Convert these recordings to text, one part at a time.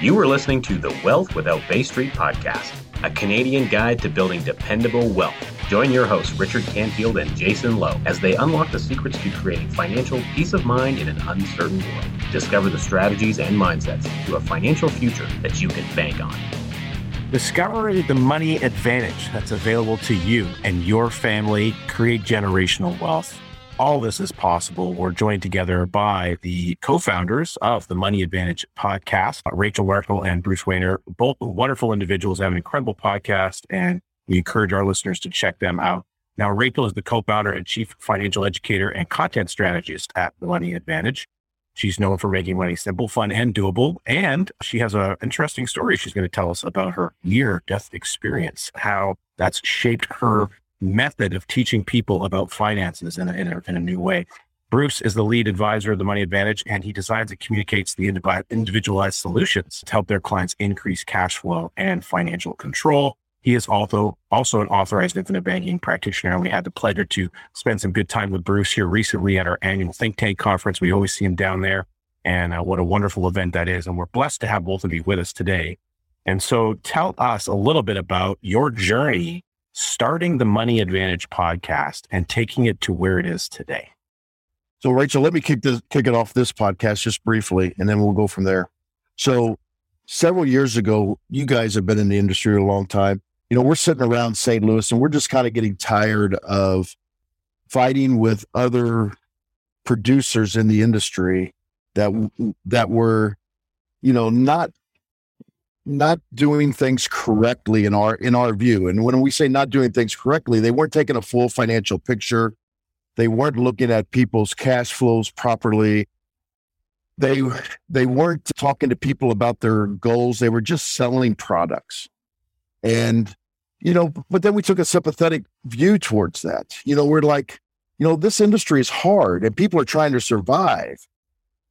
You are listening to the Wealth Without Bay Street podcast, a Canadian guide to building dependable wealth. Join your hosts, Richard Canfield and Jason Lowe, as they unlock the secrets to creating financial peace of mind in an uncertain world. Discover the strategies and mindsets to a financial future that you can bank on. Discover the money advantage that's available to you and your family. Create generational wealth. All this is possible. We're joined together by the co-founders of the Money Advantage podcast, uh, Rachel Marshall and Bruce Wehner, both wonderful individuals, have an incredible podcast, and we encourage our listeners to check them out. Now, Rachel is the co-founder and chief financial educator and content strategist at the Money Advantage. She's known for making money simple, fun, and doable. And she has an interesting story she's going to tell us about her near death experience, how that's shaped her method of teaching people about finances in a, in a, in a new way. Bruce is the lead advisor of the Money Advantage, and he designs and communicates the individualized solutions to help their clients increase cash flow and financial control. He is also also an authorized infinite banking practitioner, and we had the pleasure to spend some good time with Bruce here recently at our annual think tank conference. We always see him down there, and uh, what a wonderful event that is. And we're blessed to have both of you with us today. And so, tell us a little bit about your journey starting the Money Advantage podcast and taking it to where it is today. So, Rachel, let me kick this kick it off this podcast just briefly, and then we'll go from there. So, several years ago, you guys have been in the industry a long time you know, we're sitting around St. Louis and we're just kind of getting tired of fighting with other producers in the industry that that were, you know, not not doing things correctly in our in our view. And when we say not doing things correctly, they weren't taking a full financial picture. They weren't looking at people's cash flows properly. They they weren't talking to people about their goals. They were just selling products. And, you know, but then we took a sympathetic view towards that. You know, we're like, you know, this industry is hard and people are trying to survive.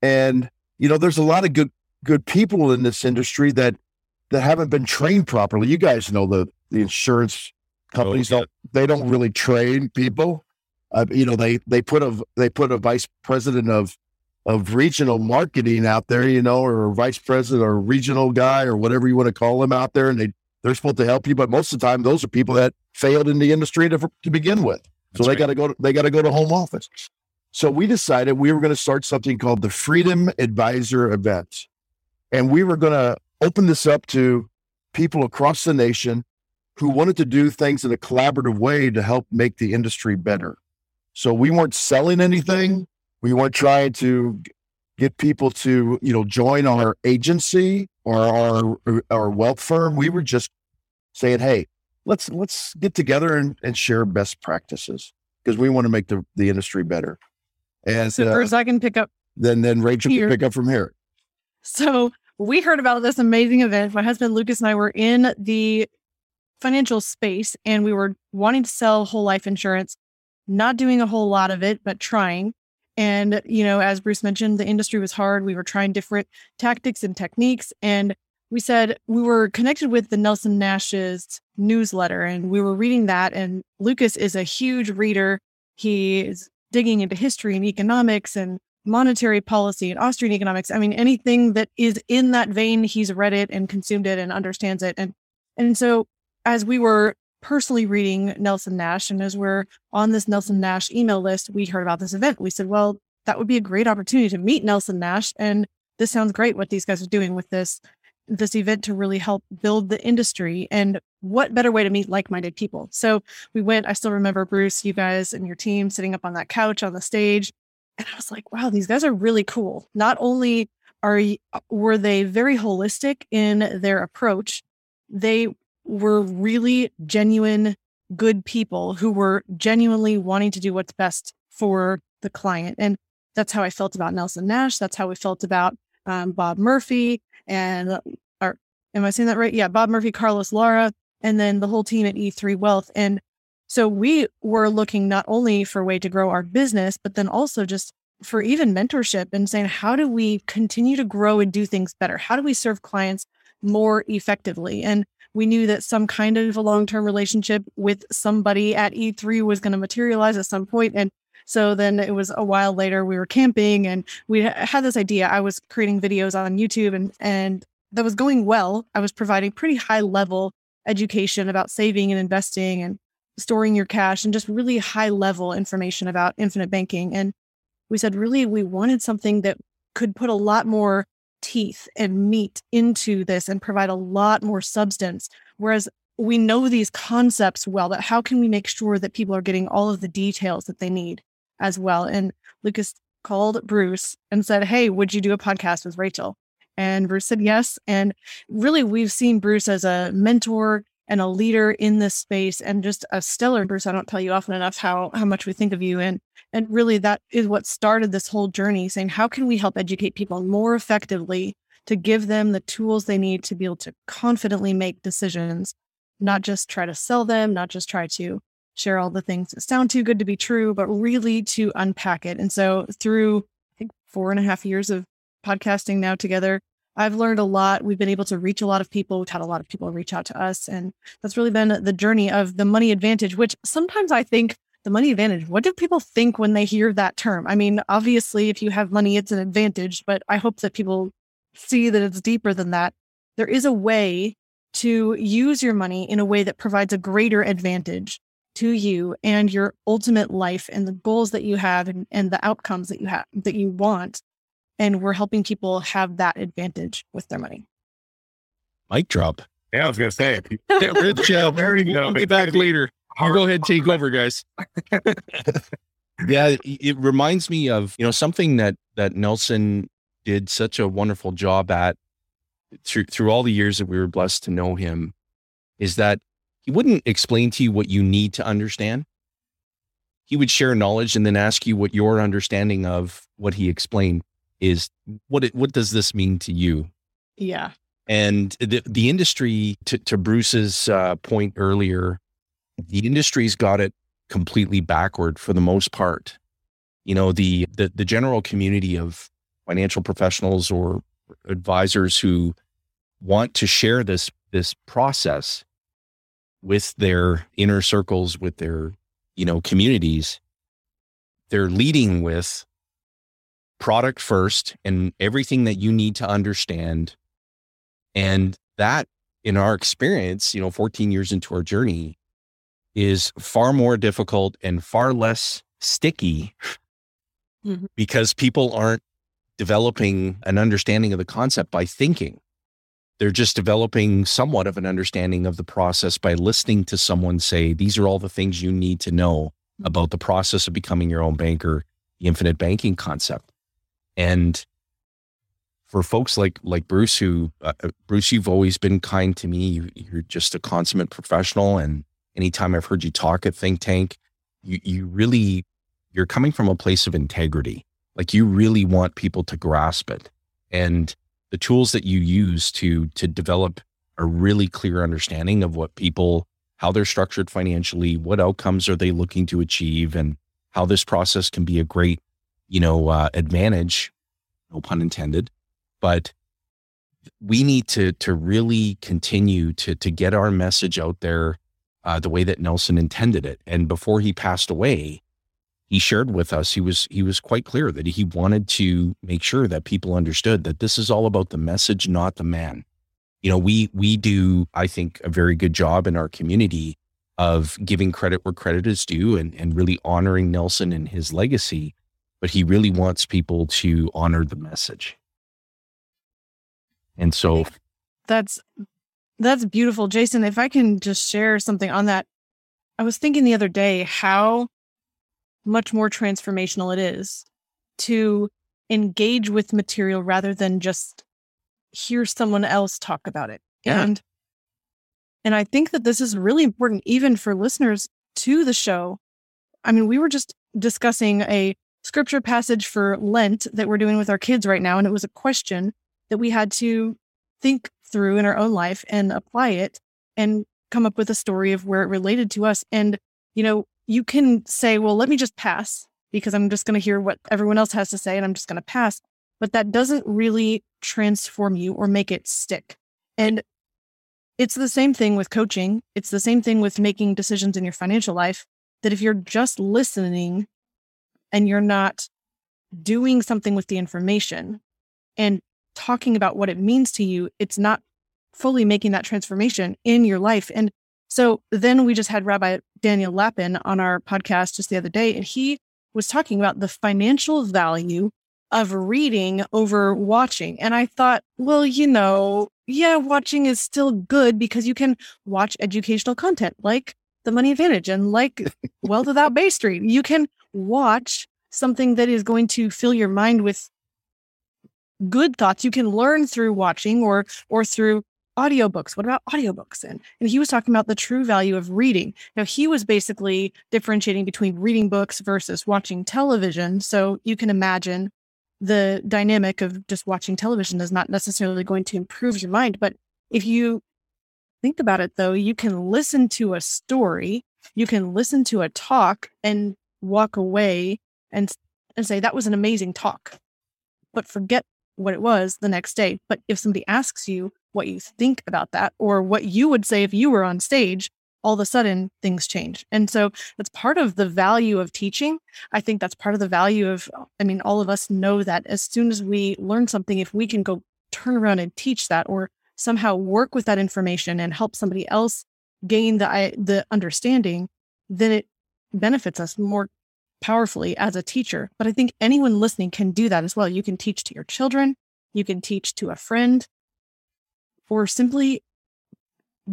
And, you know, there's a lot of good good people in this industry that that haven't been trained properly. You guys know the the insurance companies oh, yeah. don't they don't really train people. Uh, you know, they they put a they put a vice president of of regional marketing out there, you know, or a vice president or a regional guy or whatever you want to call them out there, and they they're supposed to help you, but most of the time, those are people that failed in the industry to, to begin with. So That's they right. got to go. To, they got to go to home office. So we decided we were going to start something called the Freedom Advisor Event, and we were going to open this up to people across the nation who wanted to do things in a collaborative way to help make the industry better. So we weren't selling anything. We weren't trying to get people to, you know, join our agency or our our wealth firm. We were just saying, hey, let's let's get together and, and share best practices because we want to make the, the industry better. And so first uh, I can pick up then then Rachel here. can pick up from here. So we heard about this amazing event. My husband Lucas and I were in the financial space and we were wanting to sell whole life insurance, not doing a whole lot of it, but trying. And, you know, as Bruce mentioned, the industry was hard. We were trying different tactics and techniques. And we said we were connected with the Nelson Nash's newsletter and we were reading that. And Lucas is a huge reader. He is digging into history and economics and monetary policy and Austrian economics. I mean, anything that is in that vein, he's read it and consumed it and understands it. And and so as we were personally reading Nelson Nash. And as we're on this Nelson Nash email list, we heard about this event. We said, well, that would be a great opportunity to meet Nelson Nash. And this sounds great what these guys are doing with this this event to really help build the industry and what better way to meet like-minded people so we went i still remember bruce you guys and your team sitting up on that couch on the stage and i was like wow these guys are really cool not only are were they very holistic in their approach they were really genuine, good people who were genuinely wanting to do what's best for the client. And that's how I felt about Nelson Nash. That's how we felt about um, Bob Murphy and, or am I saying that right? Yeah, Bob Murphy, Carlos Lara, and then the whole team at E3 Wealth. And so we were looking not only for a way to grow our business, but then also just for even mentorship and saying, how do we continue to grow and do things better? How do we serve clients more effectively? And we knew that some kind of a long term relationship with somebody at E3 was going to materialize at some point. And so then it was a while later, we were camping and we had this idea. I was creating videos on YouTube and, and that was going well. I was providing pretty high level education about saving and investing and storing your cash and just really high level information about infinite banking. And we said, really, we wanted something that could put a lot more teeth and meat into this and provide a lot more substance. Whereas we know these concepts well, but how can we make sure that people are getting all of the details that they need as well? And Lucas called Bruce and said, Hey, would you do a podcast with Rachel? And Bruce said yes. And really, we've seen Bruce as a mentor and a leader in this space and just a stellar Bruce. I don't tell you often enough how how much we think of you. And and really that is what started this whole journey, saying how can we help educate people more effectively to give them the tools they need to be able to confidently make decisions, not just try to sell them, not just try to share all the things that sound too good to be true, but really to unpack it. And so through I think four and a half years of podcasting now together, I've learned a lot. We've been able to reach a lot of people. We've had a lot of people reach out to us. And that's really been the journey of the money advantage, which sometimes I think the money advantage, what do people think when they hear that term? I mean, obviously, if you have money, it's an advantage, but I hope that people see that it's deeper than that. There is a way to use your money in a way that provides a greater advantage to you and your ultimate life and the goals that you have and, and the outcomes that you have that you want and we're helping people have that advantage with their money. Mic drop. Yeah, I was gonna say. Rich, uh, there you go. I'll be back later. I'll go ahead and take over, guys. yeah, it reminds me of you know something that that Nelson did such a wonderful job at through through all the years that we were blessed to know him, is that he wouldn't explain to you what you need to understand. He would share knowledge and then ask you what your understanding of what he explained is what it, what does this mean to you? Yeah. And the the industry to to Bruce's uh, point earlier, the industry's got it completely backward for the most part. You know, the the the general community of financial professionals or advisors who want to share this this process with their inner circles with their you know communities they're leading with product first and everything that you need to understand. And that, in our experience, you know, 14 years into our journey, is far more difficult and far less sticky mm-hmm. because people aren't developing an understanding of the concept by thinking. They're just developing somewhat of an understanding of the process by listening to someone say, These are all the things you need to know mm-hmm. about the process of becoming your own banker, the infinite banking concept. And for folks like like Bruce, who uh, uh, Bruce, you've always been kind to me. You, you're just a consummate professional, and anytime I've heard you talk at Think Tank, you you really you're coming from a place of integrity. Like you really want people to grasp it, and the tools that you use to to develop a really clear understanding of what people how they're structured financially, what outcomes are they looking to achieve, and how this process can be a great you know, uh, advantage, no pun intended, but we need to to really continue to to get our message out there uh, the way that Nelson intended it. And before he passed away, he shared with us he was he was quite clear that he wanted to make sure that people understood that this is all about the message, not the man. You know, we we do I think a very good job in our community of giving credit where credit is due and and really honoring Nelson and his legacy but he really wants people to honor the message. And so that's that's beautiful. Jason, if I can just share something on that. I was thinking the other day how much more transformational it is to engage with material rather than just hear someone else talk about it. Yeah. And and I think that this is really important even for listeners to the show. I mean, we were just discussing a scripture passage for Lent that we're doing with our kids right now. And it was a question that we had to think through in our own life and apply it and come up with a story of where it related to us. And, you know, you can say, well, let me just pass because I'm just going to hear what everyone else has to say and I'm just going to pass. But that doesn't really transform you or make it stick. And it's the same thing with coaching. It's the same thing with making decisions in your financial life that if you're just listening and you're not doing something with the information and talking about what it means to you, it's not fully making that transformation in your life. And so then we just had Rabbi Daniel Lapin on our podcast just the other day, and he was talking about the financial value of reading over watching. And I thought, well, you know, yeah, watching is still good because you can watch educational content like The Money Advantage and like Wealth Without Bay Street. You can watch something that is going to fill your mind with good thoughts. You can learn through watching or or through audiobooks. What about audiobooks and and he was talking about the true value of reading. Now he was basically differentiating between reading books versus watching television. So you can imagine the dynamic of just watching television is not necessarily going to improve your mind. But if you think about it though you can listen to a story you can listen to a talk and walk away and and say that was an amazing talk but forget what it was the next day but if somebody asks you what you think about that or what you would say if you were on stage, all of a sudden things change. And so that's part of the value of teaching. I think that's part of the value of, uh, I mean, all of us know that as soon as we learn something, if we can go turn around and teach that or somehow work with that information and help somebody else gain the, the understanding, then it benefits us more powerfully as a teacher. But I think anyone listening can do that as well. You can teach to your children, you can teach to a friend, or simply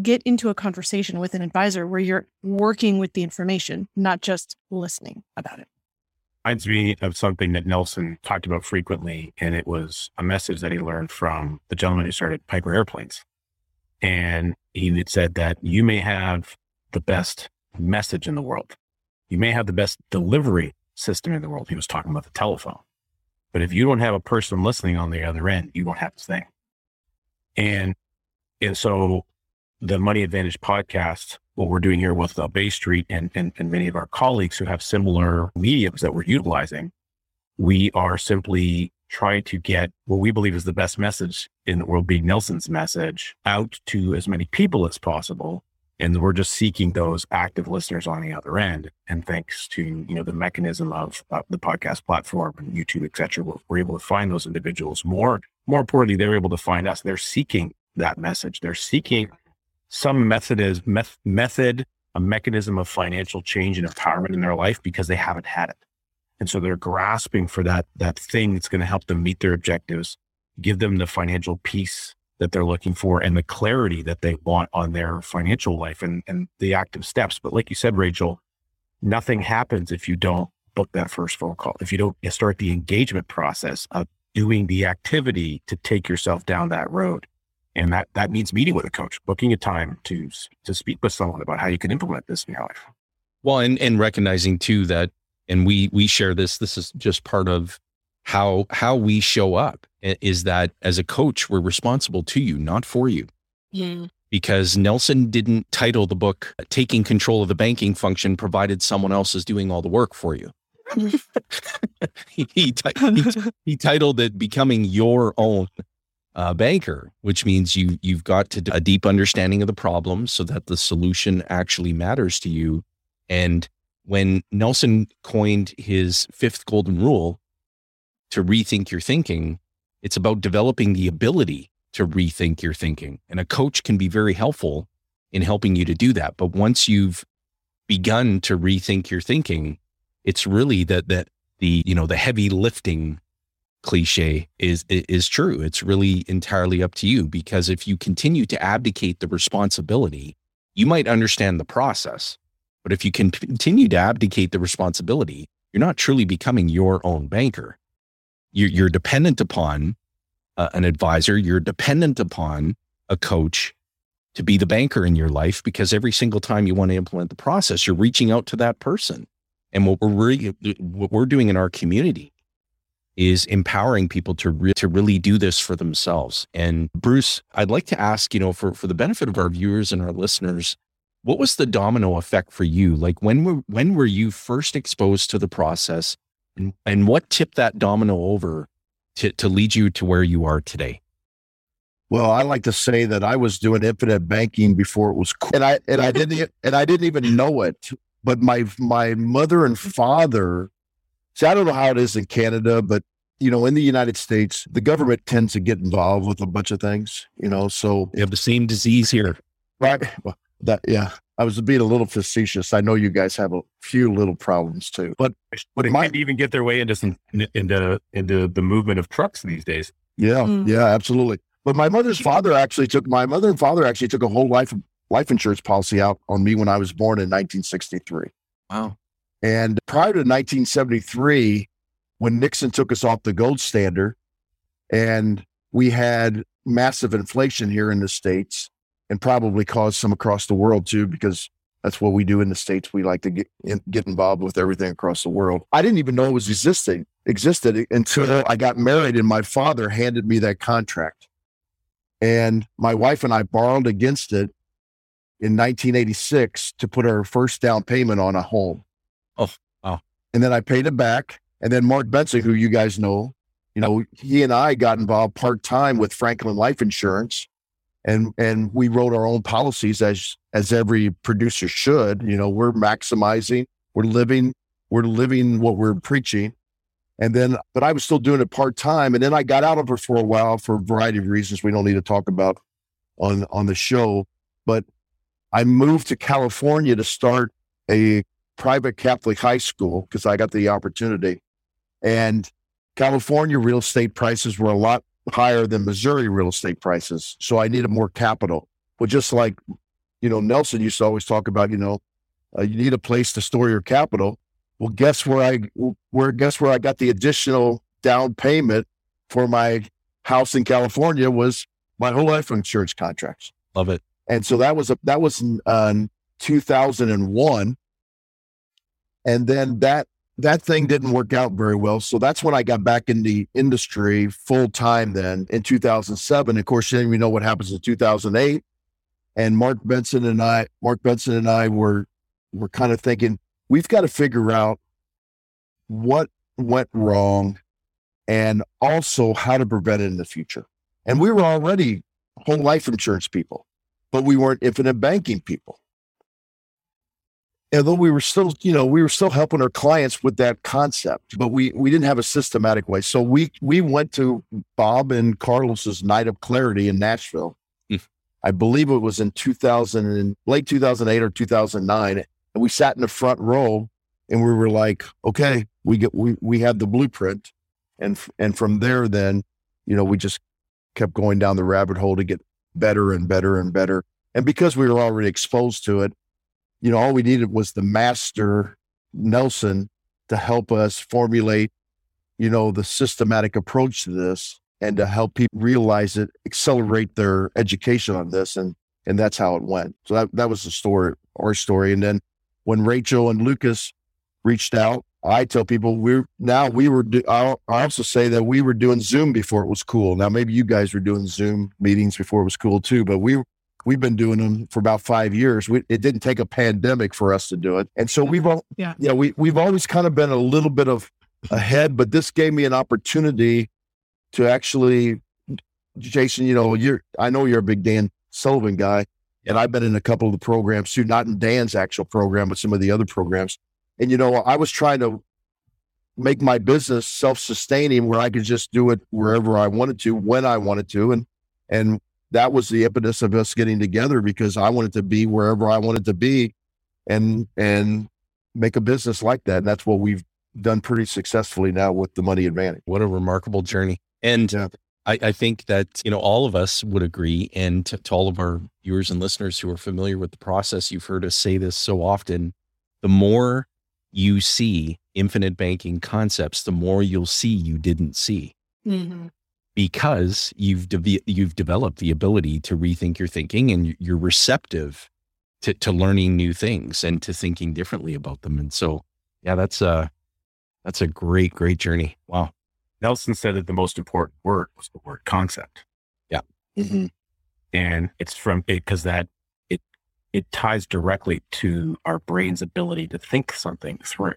get into a conversation with an advisor where you're working with the information, not just listening about it. Reminds me of something that Nelson talked about frequently, and it was a message that he learned from the gentleman who started Piper Airplanes. And he said that you may have the best message in the world. You may have the best delivery system in the world. He was talking about the telephone. But if you don't have a person listening on the other end, you don't have this thing. And and so the Money Advantage podcast, what we're doing here with Bay Street and, and, and many of our colleagues who have similar mediums that we're utilizing, we are simply trying to get what we believe is the best message in the world being Nelson's message out to as many people as possible. And we're just seeking those active listeners on the other end. And thanks to, you know, the mechanism of uh, the podcast platform and YouTube, et cetera, we're, we're able to find those individuals more, more importantly, they're able to find us. They're seeking that message. They're seeking some method is meth- method, a mechanism of financial change and empowerment in their life because they haven't had it. And so they're grasping for that, that thing that's going to help them meet their objectives, give them the financial peace that they're looking for and the clarity that they want on their financial life and, and the active steps. But like you said, Rachel, nothing happens if you don't book that first phone call. If you don't start the engagement process of doing the activity to take yourself down that road. And that, that means meeting with a coach, booking a time to, to speak with someone about how you can implement this in your life. Well, and, and recognizing too that, and we, we share this, this is just part of how, how we show up is that as a coach, we're responsible to you, not for you. Yeah. Because Nelson didn't title the book Taking Control of the Banking Function, provided someone else is doing all the work for you. he, he, he, he, titled it Becoming Your Own uh, banker, which means you you've got to a deep understanding of the problem so that the solution actually matters to you. And when Nelson coined his fifth golden rule to rethink your thinking, it's about developing the ability to rethink your thinking. And a coach can be very helpful in helping you to do that. But once you've begun to rethink your thinking, it's really that that the you know the heavy lifting cliche is is true. It's really entirely up to you because if you continue to abdicate the responsibility, you might understand the process. But if you continue to abdicate the responsibility, you're not truly becoming your own banker. You're, you're dependent upon uh, an advisor. You're dependent upon a coach to be the banker in your life because every single time you want to implement the process, you're reaching out to that person. And what we're really, what we're doing in our community is empowering people to re- to really do this for themselves. And Bruce, I'd like to ask, you know, for for the benefit of our viewers and our listeners, what was the domino effect for you? Like when were when were you first exposed to the process, and and what tipped that domino over to to lead you to where you are today? Well, I like to say that I was doing infinite banking before it was cool. And I and I didn't and I didn't even know it. But my my mother and father See, I don't know how it is in Canada, but you know, in the United States, the government tends to get involved with a bunch of things, you know, so. We have the same disease here. Right. Well, that, yeah. I was being a little facetious. I know you guys have a few little problems too, but but it might even get their way into some into into the movement of trucks these days. Yeah, mm. yeah, absolutely. But my mother's father actually took my mother and father actually took a whole life life insurance policy out on me when I was born in 1963. Wow. And prior to 1973, when Nixon took us off the gold standard and we had massive inflation here in the States, and probably cause some across the world too, because that's what we do in the states. We like to get in, get involved with everything across the world. I didn't even know it was existing existed until I got married, and my father handed me that contract, and my wife and I borrowed against it in 1986 to put our first down payment on a home. Oh, wow! And then I paid it back, and then Mark Benson, who you guys know, you know, he and I got involved part time with Franklin Life Insurance and and we wrote our own policies as as every producer should you know we're maximizing we're living we're living what we're preaching. And then but i was still doing it part-time and then i got out of it for a while for a variety of reasons we don't need to talk about on on the show. But i moved to california to start a private catholic high school because i got the opportunity. And california real estate prices were a lot higher than Missouri real estate prices. So I needed more capital. But just like, you know, Nelson used to always talk about, you know, uh, you need a place to store your capital. Well, guess where I where guess where I got the additional down payment for my house in California was my whole life insurance contracts. Love it. And so that was a that was in uh, 2001, and then that that thing didn't work out very well. So that's when I got back in the industry full time then in 2007. Of course, then we know what happens in 2008. And Mark Benson and I, Mark Benson and I were, were kind of thinking, we've got to figure out what went wrong and also how to prevent it in the future. And we were already whole life insurance people, but we weren't infinite banking people although we were still, you know, we were still helping our clients with that concept, but we we didn't have a systematic way. So we we went to Bob and Carlos's Night of Clarity in Nashville. Mm. I believe it was in 2000 and late 2008 or 2009, and we sat in the front row and we were like, okay, we get we we had the blueprint, and and from there then, you know, we just kept going down the rabbit hole to get better and better and better. And because we were already exposed to it, you know, all we needed was the master Nelson to help us formulate, you know, the systematic approach to this and to help people realize it, accelerate their education on this. And and that's how it went. So that, that was the story, our story. And then when Rachel and Lucas reached out, I tell people we're now we were, do, I also say that we were doing Zoom before it was cool. Now, maybe you guys were doing Zoom meetings before it was cool too, but we we've been doing them for about five years. We, it didn't take a pandemic for us to do it, and so we've all yeah yeah we we've always kind of been a little bit of ahead, but this gave me an opportunity to actually, Jason. You know, you're I know you're a big Dan Sullivan guy, and I've been in a couple of the programs too, not in Dan's actual program, but some of the other programs. And you know, I was trying to make my business self-sustaining where I could just do it wherever I wanted to, when I wanted to, and and that was the impetus of us getting together because I wanted to be wherever I wanted to be and and make a business like that. And that's what we've done pretty successfully now with the money advantage. What a remarkable journey. And yeah. I, I, think that, you know, all of us would agree. And to, to all of our viewers and listeners who are familiar with the process, you've heard us say this so often. The more you see infinite banking concepts, the more you'll see you didn't see. Mm-hmm because you've de- you've developed the ability to rethink your thinking and you're receptive to, to learning new things and to thinking differently about them. And so, yeah, that's a that's a great great journey. Wow. Nelson said that the most important word was the word concept. Yeah. Mm-hmm. And it's from it because that it it ties directly to our brain's ability to think something through.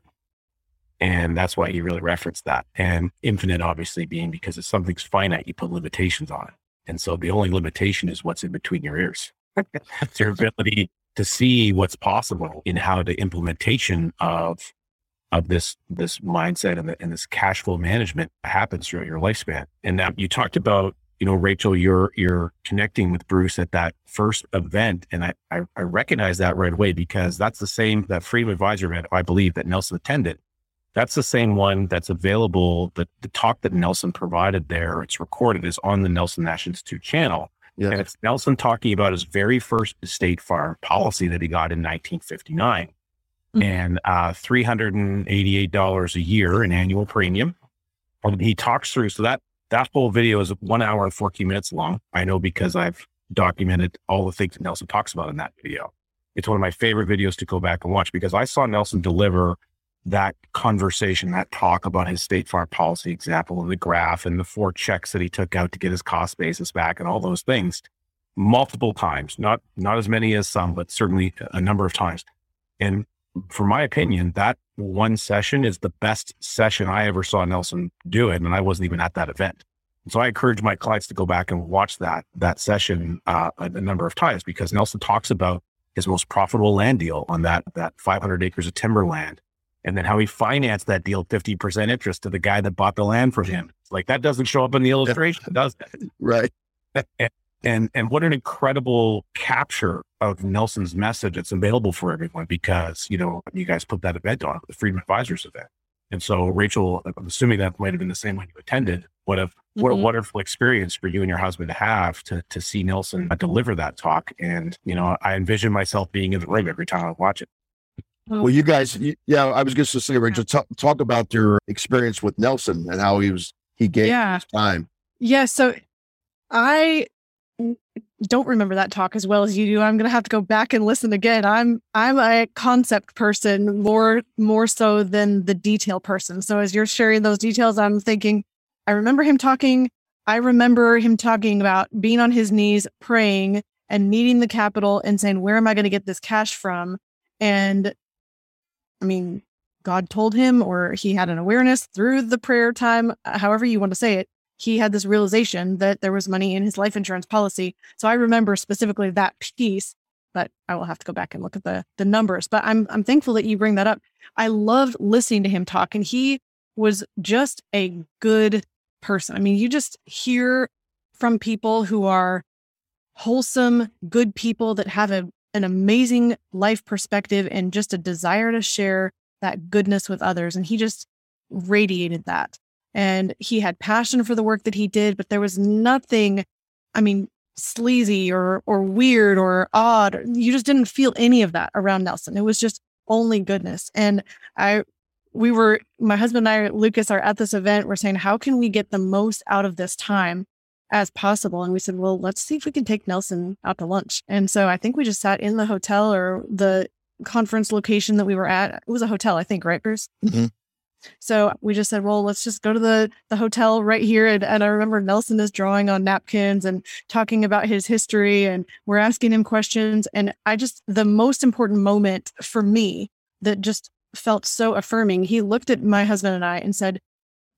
And that's why he really referenced that. And infinite, obviously, being because if something's finite, you put limitations on it. And so the only limitation is what's in between your ears. it's your ability to see what's possible in how the implementation of of this this mindset and, the, and this cash flow management happens throughout your lifespan. And now you talked about, you know, Rachel, you're you're connecting with Bruce at that first event, and I I, I recognize that right away because that's the same that Freedom Advisor event I believe that Nelson attended. That's the same one that's available. The, the talk that Nelson provided there, it's recorded, is on the Nelson Nash Institute channel. Yeah. And it's Nelson talking about his very first state farm policy that he got in 1959 mm-hmm. and uh, $388 a year in annual premium. And he talks through, so that, that whole video is one hour and 14 minutes long. I know because I've documented all the things that Nelson talks about in that video. It's one of my favorite videos to go back and watch because I saw Nelson deliver that conversation, that talk about his state farm policy example and the graph and the four checks that he took out to get his cost basis back and all those things multiple times, not, not as many as some, but certainly a number of times. And for my opinion, that one session is the best session I ever saw Nelson do it. And I wasn't even at that event. So I encourage my clients to go back and watch that, that session uh, a, a number of times because Nelson talks about his most profitable land deal on that, that 500 acres of timberland and then how he financed that deal 50% interest to the guy that bought the land from him. Like that doesn't show up in the illustration, does it? Right. And, and what an incredible capture of Nelson's message. It's available for everyone because, you know, you guys put that event on, the Freedom Advisors event. And so, Rachel, I'm assuming that might have been the same one you attended. What a mm-hmm. what a mm-hmm. wonderful experience for you and your husband to have to to see Nelson deliver that talk. And you know, I envision myself being in the room every time I watch it. Well, you oh. guys, yeah, I was just to say, Rachel, talk, talk about your experience with Nelson and how he was, he gave yeah. time. Yeah. So I don't remember that talk as well as you do. I'm going to have to go back and listen again. I'm, I'm a concept person more, more so than the detail person. So as you're sharing those details, I'm thinking, I remember him talking. I remember him talking about being on his knees, praying and needing the capital and saying, where am I going to get this cash from? And I mean, God told him, or he had an awareness through the prayer time, uh, however you want to say it. He had this realization that there was money in his life insurance policy. So I remember specifically that piece, but I will have to go back and look at the the numbers. But I'm I'm thankful that you bring that up. I loved listening to him talk, and he was just a good person. I mean, you just hear from people who are wholesome, good people that have a an amazing life perspective and just a desire to share that goodness with others. And he just radiated that. And he had passion for the work that he did, but there was nothing, I mean, sleazy or or weird or odd. You just didn't feel any of that around Nelson. It was just only goodness. And I we were my husband and I, Lucas, are at this event. We're saying, how can we get the most out of this time? As possible. And we said, well, let's see if we can take Nelson out to lunch. And so I think we just sat in the hotel or the conference location that we were at. It was a hotel, I think, right, Bruce? Mm-hmm. So we just said, well, let's just go to the, the hotel right here. And, and I remember Nelson is drawing on napkins and talking about his history, and we're asking him questions. And I just, the most important moment for me that just felt so affirming, he looked at my husband and I and said,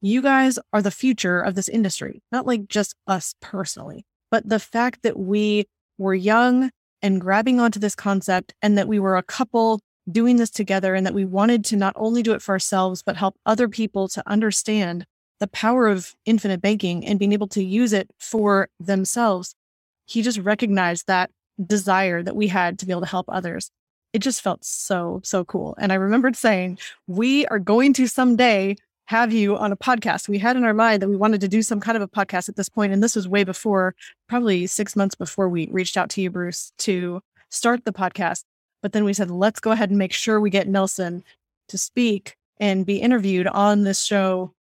you guys are the future of this industry, not like just us personally, but the fact that we were young and grabbing onto this concept and that we were a couple doing this together and that we wanted to not only do it for ourselves, but help other people to understand the power of infinite banking and being able to use it for themselves. He just recognized that desire that we had to be able to help others. It just felt so, so cool. And I remembered saying, we are going to someday have you on a podcast. We had in our mind that we wanted to do some kind of a podcast at this point, and this was way before, probably six months before we reached out to you, Bruce, to start the podcast. But then we said, let's go ahead and make sure we get Nelson to speak and be interviewed on this show.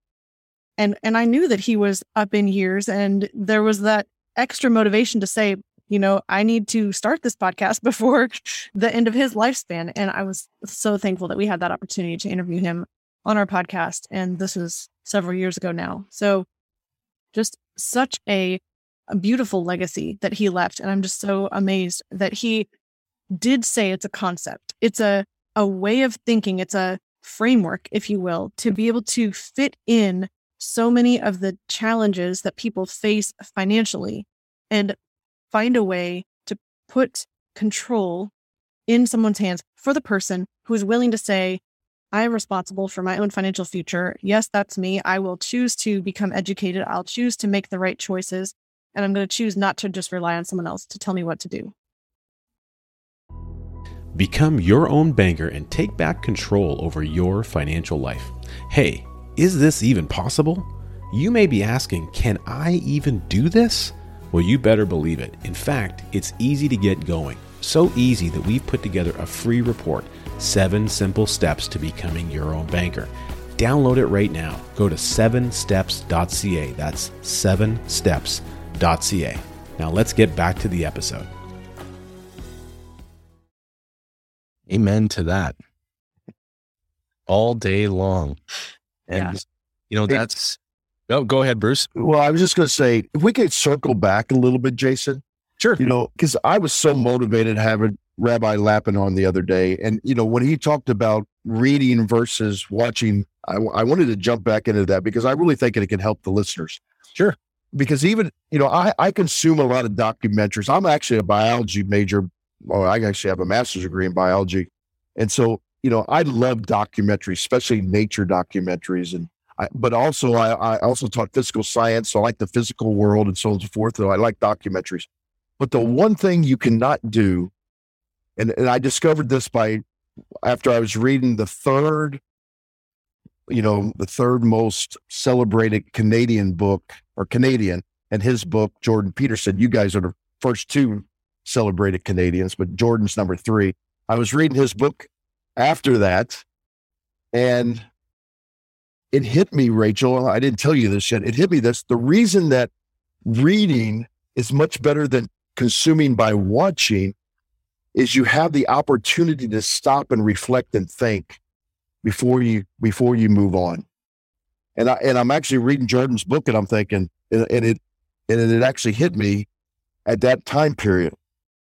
And and I knew that he was up in years, and there was that extra motivation to say, you know, I need to start this podcast before the end of his lifespan. And I was so thankful that we had that opportunity to interview him on our podcast. And this was several years ago now. So just such a, a beautiful legacy that he left. And I'm just so amazed that he did say it's a concept. It's a, a way of thinking. It's a framework, if you will, to be able to fit in so many of the challenges that people face financially and find a way to put control in someone's hands for the person who is willing to say, I am responsible for my own financial future. Yes, that's me. I will choose to become educated. I'll choose to make the right choices. And I'm going to choose not to just rely on someone else to tell me what to do. Become your own banker and take back control over your financial life. Hey, is this even possible? You may be asking, can I even do this? Well, you better believe it. In fact, it's easy to get going. So easy that we've put together a free report Seven Simple Steps to Becoming Your Own Banker. Download it right now. Go to 7steps.ca. That's 7steps.ca. Now let's get back to the episode. Amen to that. All day long. And, Yeah. you know, that's, oh, go ahead, Bruce. Well, I was just going to say, if we could circle back a little bit, Jason, Sure. you know, because I was so motivated having Rabbi Lapin on the other day. And, you know, when he talked about reading versus watching, I, I wanted to jump back into that because I really think it can help the listeners. Sure. Because even, you know, I, I consume a lot of documentaries. I'm actually a biology major. Well, I actually have a master's degree in biology. And so, you know, I love documentaries, especially nature documentaries. And I, but also, I, I also taught physical science. So I like the physical world and so on and so forth. So I like documentaries. But the one thing you cannot do, and, and I discovered this by after I was reading the third, you know, the third most celebrated Canadian book or Canadian and his book, Jordan Peterson. You guys are the first two celebrated Canadians, but Jordan's number three. I was reading his book after that, and it hit me, Rachel. I didn't tell you this yet. It hit me this. The reason that reading is much better than consuming by watching is you have the opportunity to stop and reflect and think before you before you move on. And I and I'm actually reading Jordan's book and I'm thinking and, and it and it actually hit me at that time period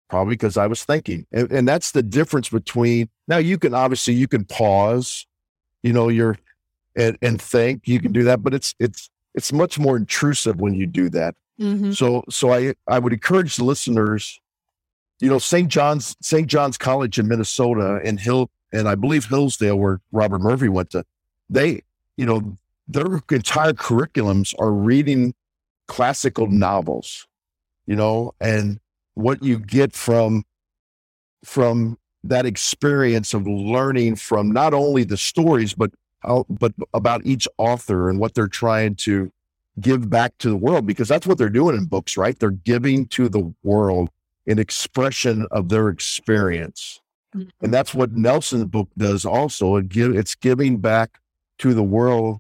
probably because I was thinking. And, and that's the difference between now you can obviously you can pause, you know, you're and, and think you can do that, but it's it's it's much more intrusive when you do that. Mm-hmm. So so I I would encourage the listeners, you know, St. John's St. John's College in Minnesota and Hill and I believe Hillsdale where Robert Murphy went to, they, you know, their entire curriculums are reading classical novels, you know, and what you get from from that experience of learning from not only the stories but how, but about each author and what they're trying to give back to the world because that's what they're doing in books right they're giving to the world an expression of their experience and that's what nelson's book does also it give, it's giving back to the world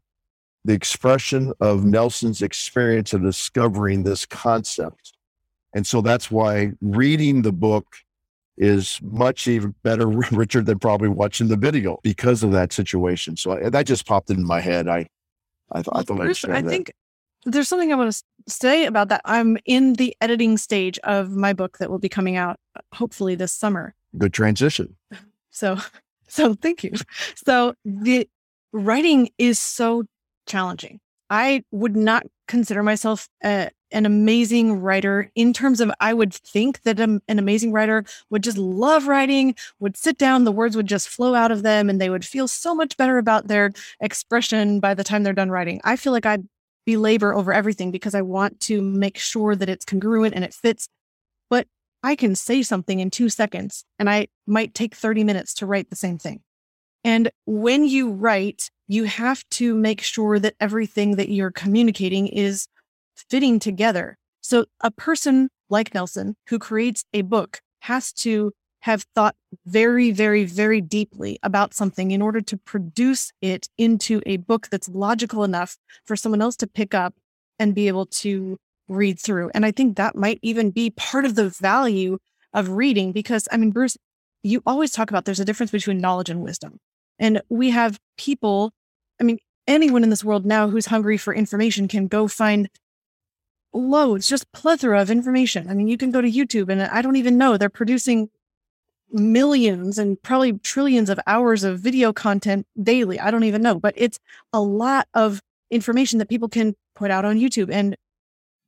the expression of nelson's experience of discovering this concept and so that's why reading the book is much even better, Richard, than probably watching the video because of that situation. So I, that just popped into my head. I, I, th- I thought Bruce, I that. think there's something I want to say about that. I'm in the editing stage of my book that will be coming out uh, hopefully this summer. Good transition. So, so thank you. So the writing is so challenging. I would not consider myself a, an amazing writer in terms of I would think that an amazing writer would just love writing, would sit down, the words would just flow out of them, and they would feel so much better about their expression by the time they're done writing. I feel like I belabor over everything because I want to make sure that it's congruent and it fits. But I can say something in two seconds, and I might take 30 minutes to write the same thing. And when you write, you have to make sure that everything that you're communicating is fitting together. So a person like Nelson who creates a book has to have thought very, very, very deeply about something in order to produce it into a book that's logical enough for someone else to pick up and be able to read through. And I think that might even be part of the value of reading because, I mean, Bruce, you always talk about there's a difference between knowledge and wisdom. And we have people, I mean, anyone in this world now who's hungry for information can go find loads, just plethora of information. I mean, you can go to YouTube and I don't even know they're producing millions and probably trillions of hours of video content daily. I don't even know, but it's a lot of information that people can put out on YouTube. And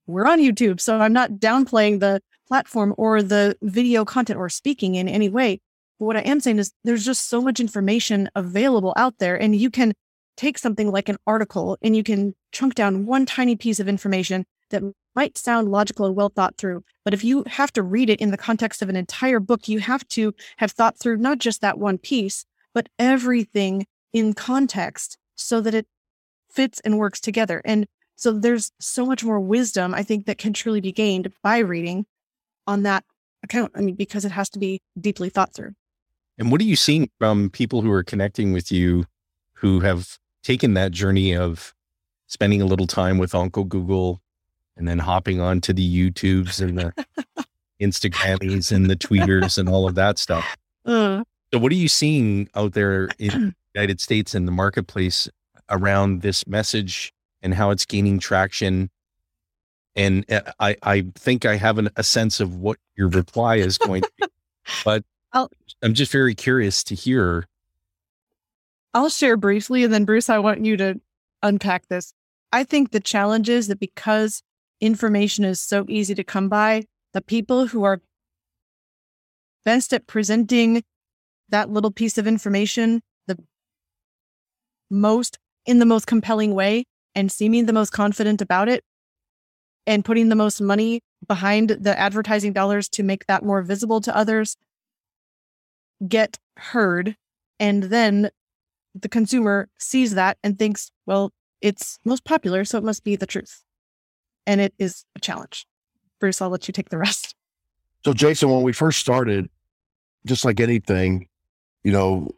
we're on YouTube. So I'm not downplaying the platform or the video content or speaking in any way. But what I am saying is there's just so much information available out there, and you can take something like an article and you can chunk down one tiny piece of information that might sound logical and well thought through. But if you have to read it in the context of an entire book, you have to have thought through not just that one piece, but everything in context so that it fits and works together. And so there's so much more wisdom, I think, that can truly be gained by reading on that account. I mean, because it has to be deeply thought through. And what are you seeing from people who are connecting with you who have taken that journey of spending a little time with Uncle Google and then hopping on to the YouTubes and the Instagrammies and the tweeters and all of that stuff. Uh, so what are you seeing out there in the United States and the marketplace around this message and how it's gaining traction? And uh, I, I think I have an, a sense of what your reply is going to be, but I'll, I'm just very curious to hear I'll share briefly and then Bruce, I want you to unpack this. I think the challenge is that because information is so easy to come by, the people who are best at presenting that little piece of information the most in the most compelling way and seeming the most confident about it and putting the most money behind the advertising dollars to make that more visible to others get heard and then the consumer sees that and thinks, well, it's most popular, so it must be the truth. And it is a challenge. Bruce, I'll let you take the rest. So, Jason, when we first started, just like anything, you know,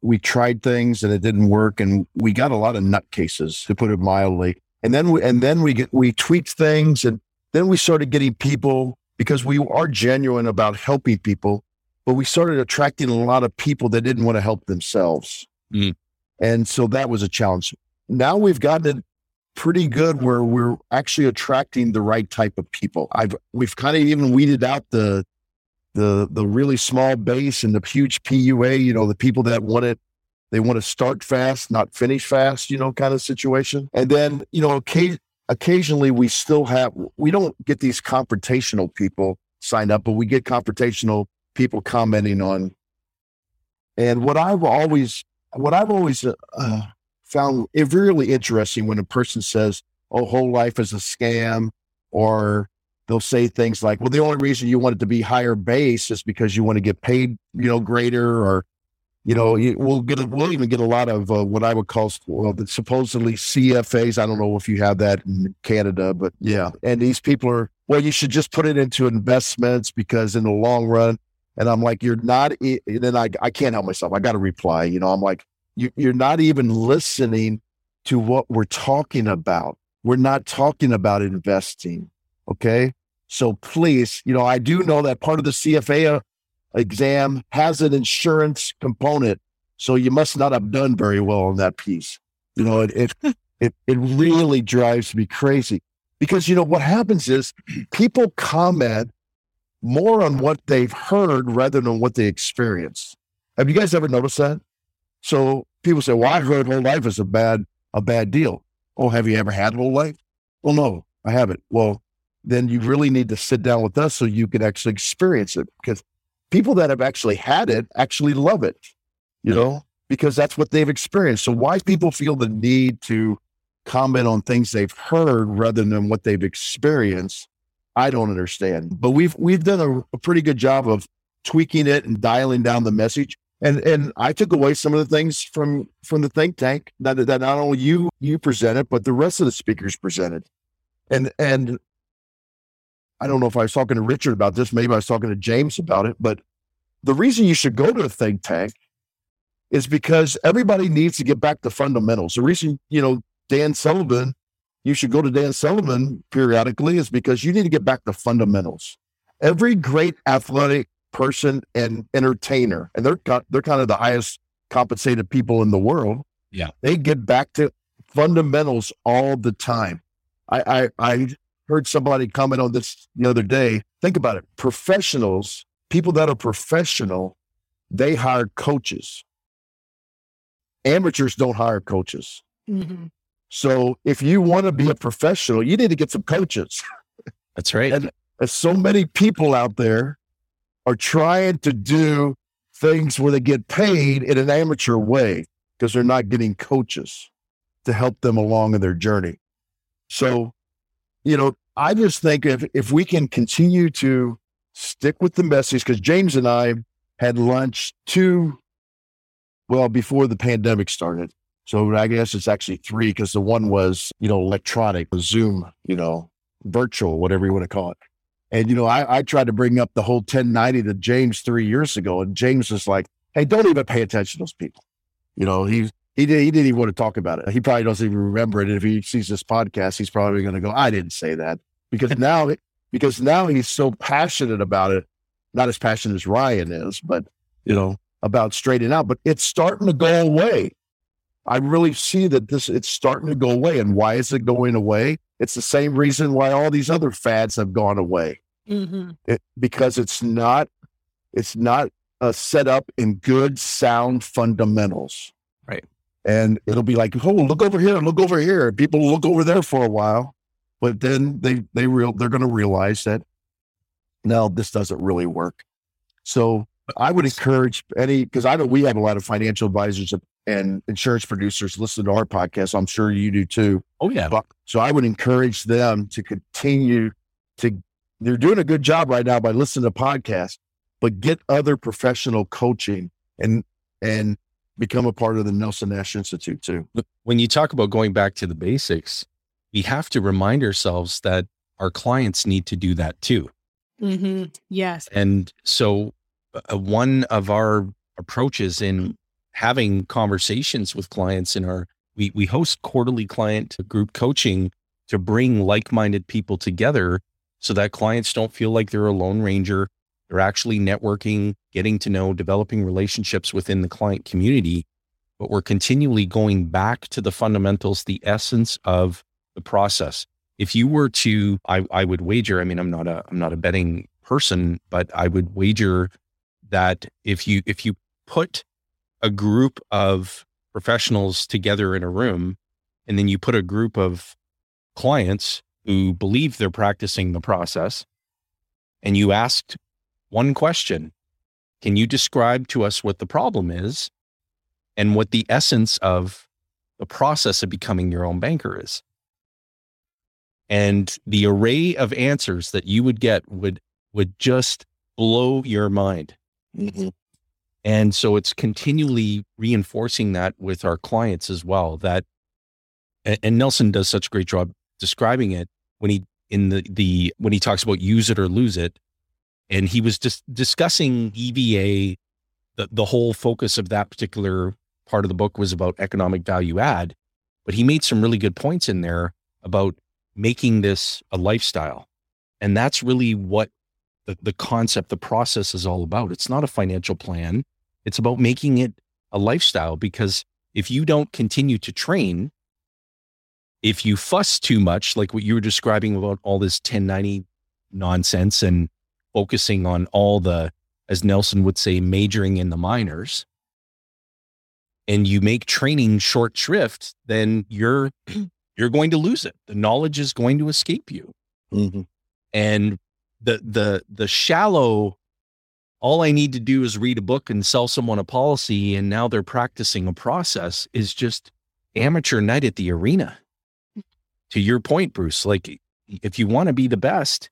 we tried things and it didn't work, and we got a lot of nutcases, to put it mildly. And then we and then we get we tweaked things, and then we started getting people because we are genuine about helping people, but we started attracting a lot of people that didn't want to help themselves. Mm. And so that was a challenge. Now we've gotten it pretty good where we're actually attracting the right type of people. I've we've kind of even weeded out the the the really small base and the huge PUA, you know, the people that want it they want to start fast, not finish fast, you know, kind of situation. And then, you know, occasionally we still have we don't get these confrontational people signed up, but we get confrontational people commenting on and what I've always what I've always uh, uh, found it really interesting when a person says, "Oh, whole life is a scam," or they'll say things like, "Well, the only reason you want it to be higher base is because you want to get paid, you know, greater," or you know, we'll get a, we'll even get a lot of uh, what I would call well, supposedly CFAs. I don't know if you have that in Canada, but yeah. And these people are well, you should just put it into investments because in the long run, and I'm like, you're not, and then I, I can't help myself. I got to reply. You know, I'm like, you, you're not even listening to what we're talking about. We're not talking about investing. Okay. So please, you know, I do know that part of the CFA uh, exam has an insurance component. So you must not have done very well on that piece. You know, it, it, it, it really drives me crazy because, you know, what happens is people comment more on what they've heard rather than what they experience. Have you guys ever noticed that? So people say, "Well, I heard whole life is a bad a bad deal." Oh, have you ever had whole life? Well, no, I haven't. Well, then you really need to sit down with us so you can actually experience it because people that have actually had it actually love it, you know, because that's what they've experienced. So why people feel the need to comment on things they've heard rather than what they've experienced I don't understand. But we've we've done a, a pretty good job of tweaking it and dialing down the message. And and I took away some of the things from from the think tank that that not only you you presented, but the rest of the speakers presented. And and I don't know if I was talking to Richard about this, maybe I was talking to James about it, but the reason you should go to a think tank is because everybody needs to get back to fundamentals. The reason, you know, Dan Sullivan you should go to Dan Sullivan periodically is because you need to get back to fundamentals. Every great athletic person and entertainer, and they're they're kind of the highest compensated people in the world. Yeah, they get back to fundamentals all the time. I I, I heard somebody comment on this the other day. Think about it: professionals, people that are professional, they hire coaches. Amateurs don't hire coaches. Mm-hmm. So if you want to be a professional, you need to get some coaches. That's right. And so many people out there are trying to do things where they get paid in an amateur way because they're not getting coaches to help them along in their journey. So, you know, I just think if if we can continue to stick with the message, because James and I had lunch two, well, before the pandemic started. So I guess it's actually three because the one was, you know, electronic, Zoom, you know, virtual, whatever you want to call it. And, you know, I, I tried to bring up the whole 1090 to James three years ago. And James was like, hey, don't even pay attention to those people. You know, he, he, did, he didn't even want to talk about it. He probably doesn't even remember it. And if he sees this podcast, he's probably going to go, I didn't say that because now, because now he's so passionate about it. Not as passionate as Ryan is, but, you know, about straightening out, but it's starting to go away. I really see that this it's starting to go away. And why is it going away? It's the same reason why all these other fads have gone away. Mm-hmm. It, because it's not it's not uh, set up in good sound fundamentals. Right. And it'll be like, oh, look over here, look over here. People look over there for a while, but then they they real they're going to realize that no, this doesn't really work. So I would encourage any because I know we have a lot of financial advisors and insurance producers listen to our podcast. I'm sure you do too. Oh yeah. But, so I would encourage them to continue to. They're doing a good job right now by listening to podcasts, but get other professional coaching and and become a part of the Nelson Nash Institute too. When you talk about going back to the basics, we have to remind ourselves that our clients need to do that too. Mm-hmm. Yes. And so, one of our approaches in having conversations with clients in our we we host quarterly client group coaching to bring like-minded people together so that clients don't feel like they're a lone ranger. They're actually networking getting to know developing relationships within the client community. But we're continually going back to the fundamentals the essence of the process. If you were to i i would wager i mean i'm not a i'm not a betting person but i would wager that if you if you put a group of professionals together in a room, and then you put a group of clients who believe they're practicing the process, and you asked one question Can you describe to us what the problem is and what the essence of the process of becoming your own banker is? And the array of answers that you would get would would just blow your mind. Mm-hmm. And so it's continually reinforcing that with our clients as well. That and Nelson does such a great job describing it when he in the the when he talks about use it or lose it. And he was just discussing EVA, the, the whole focus of that particular part of the book was about economic value add. But he made some really good points in there about making this a lifestyle. And that's really what the, the concept, the process is all about. It's not a financial plan. It's about making it a lifestyle because if you don't continue to train, if you fuss too much, like what you were describing about all this 1090 nonsense and focusing on all the, as Nelson would say, majoring in the minors, and you make training short shrift, then you're you're going to lose it. The knowledge is going to escape you. Mm-hmm. And the the the shallow all I need to do is read a book and sell someone a policy, and now they're practicing a process is just amateur night at the arena. To your point, Bruce, like if you want to be the best,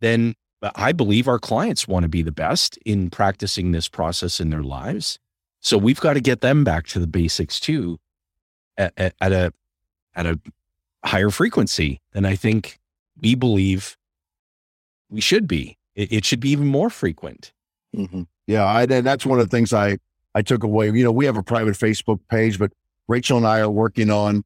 then uh, I believe our clients want to be the best in practicing this process in their lives. So we've got to get them back to the basics too at, at, at a at a higher frequency than I think we believe we should be it, it should be even more frequent. Mm-hmm. Yeah, I, and that's one of the things I I took away. You know, we have a private Facebook page, but Rachel and I are working on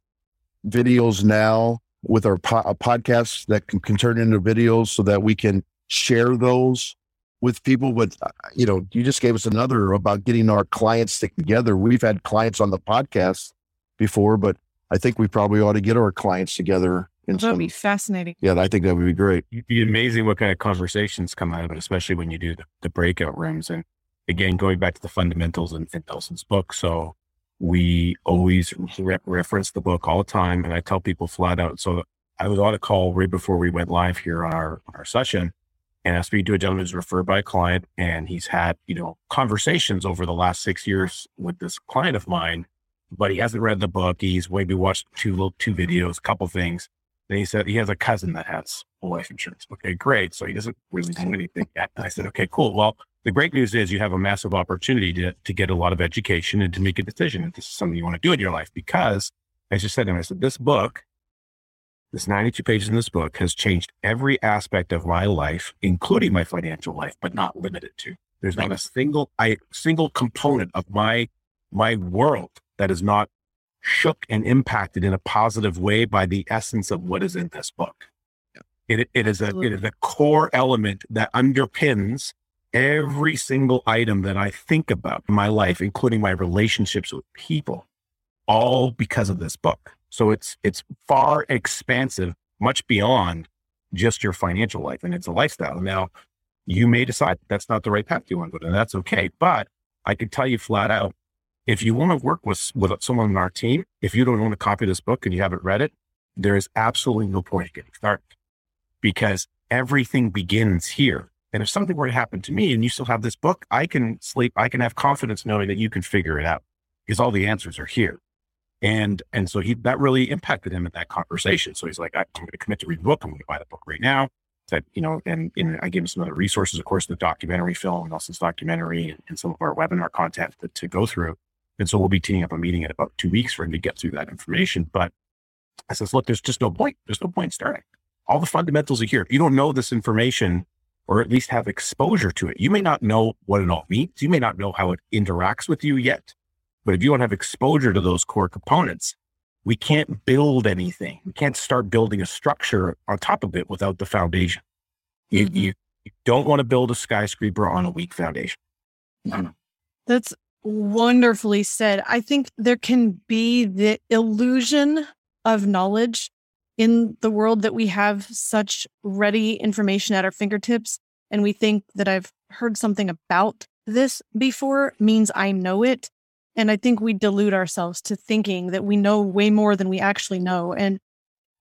videos now with our po- podcasts that can, can turn into videos so that we can share those with people. But uh, you know, you just gave us another about getting our clients stick together. We've had clients on the podcast before, but I think we probably ought to get our clients together that would be fascinating. Yeah, I think that would be great. It'd be amazing what kind of conversations come out of it, especially when you do the, the breakout rooms. And again, going back to the fundamentals in, in Nelson's book. So we always re- reference the book all the time. And I tell people flat out. So I was on a call right before we went live here on our, on our session. And I was speaking to a gentleman who's referred by a client, and he's had, you know, conversations over the last six years with this client of mine, but he hasn't read the book. He's maybe watched two little two videos, a couple things. Then he said he has a cousin that has a life insurance. Okay, great. So he doesn't really do anything yet. And I said, okay, cool. Well, the great news is you have a massive opportunity to, to get a lot of education and to make a decision if this is something you want to do in your life. Because as you said to him, I said, this book, this 92 pages in this book has changed every aspect of my life, including my financial life, but not limited to. There's not a single, I, single component of my, my world that is not shook and impacted in a positive way by the essence of what is in this book. It, it is a, it is a core element that underpins every single item that I think about in my life, including my relationships with people, all because of this book. So it's it's far expansive, much beyond just your financial life, and it's a lifestyle. Now, you may decide that's not the right path you want to go, and that's okay. But I can tell you flat out, if you want to work with with someone on our team, if you don't want to copy this book and you haven't read it, there is absolutely no point in getting started because everything begins here and if something were to happen to me and you still have this book, I can sleep, I can have confidence knowing that you can figure it out because all the answers are here. And and so he that really impacted him in that conversation. So he's like, I'm going to commit to read the book. I'm going to buy the book right now. That you know, and, and I gave him some other resources, of course, the documentary film, Nelson's documentary, and, and some of our webinar content to, to go through. And so we'll be teeing up a meeting in about two weeks for him to get through that information. But I says, look, there's just no point. There's no point starting. All the fundamentals are here. If you don't know this information, or at least have exposure to it. You may not know what it all means. You may not know how it interacts with you yet. But if you don't have exposure to those core components, we can't build anything. We can't start building a structure on top of it without the foundation. You, mm-hmm. you, you don't want to build a skyscraper on a weak foundation. That's wonderfully said. I think there can be the illusion of knowledge in the world that we have such ready information at our fingertips and we think that I've heard something about this before means I know it. And I think we delude ourselves to thinking that we know way more than we actually know. And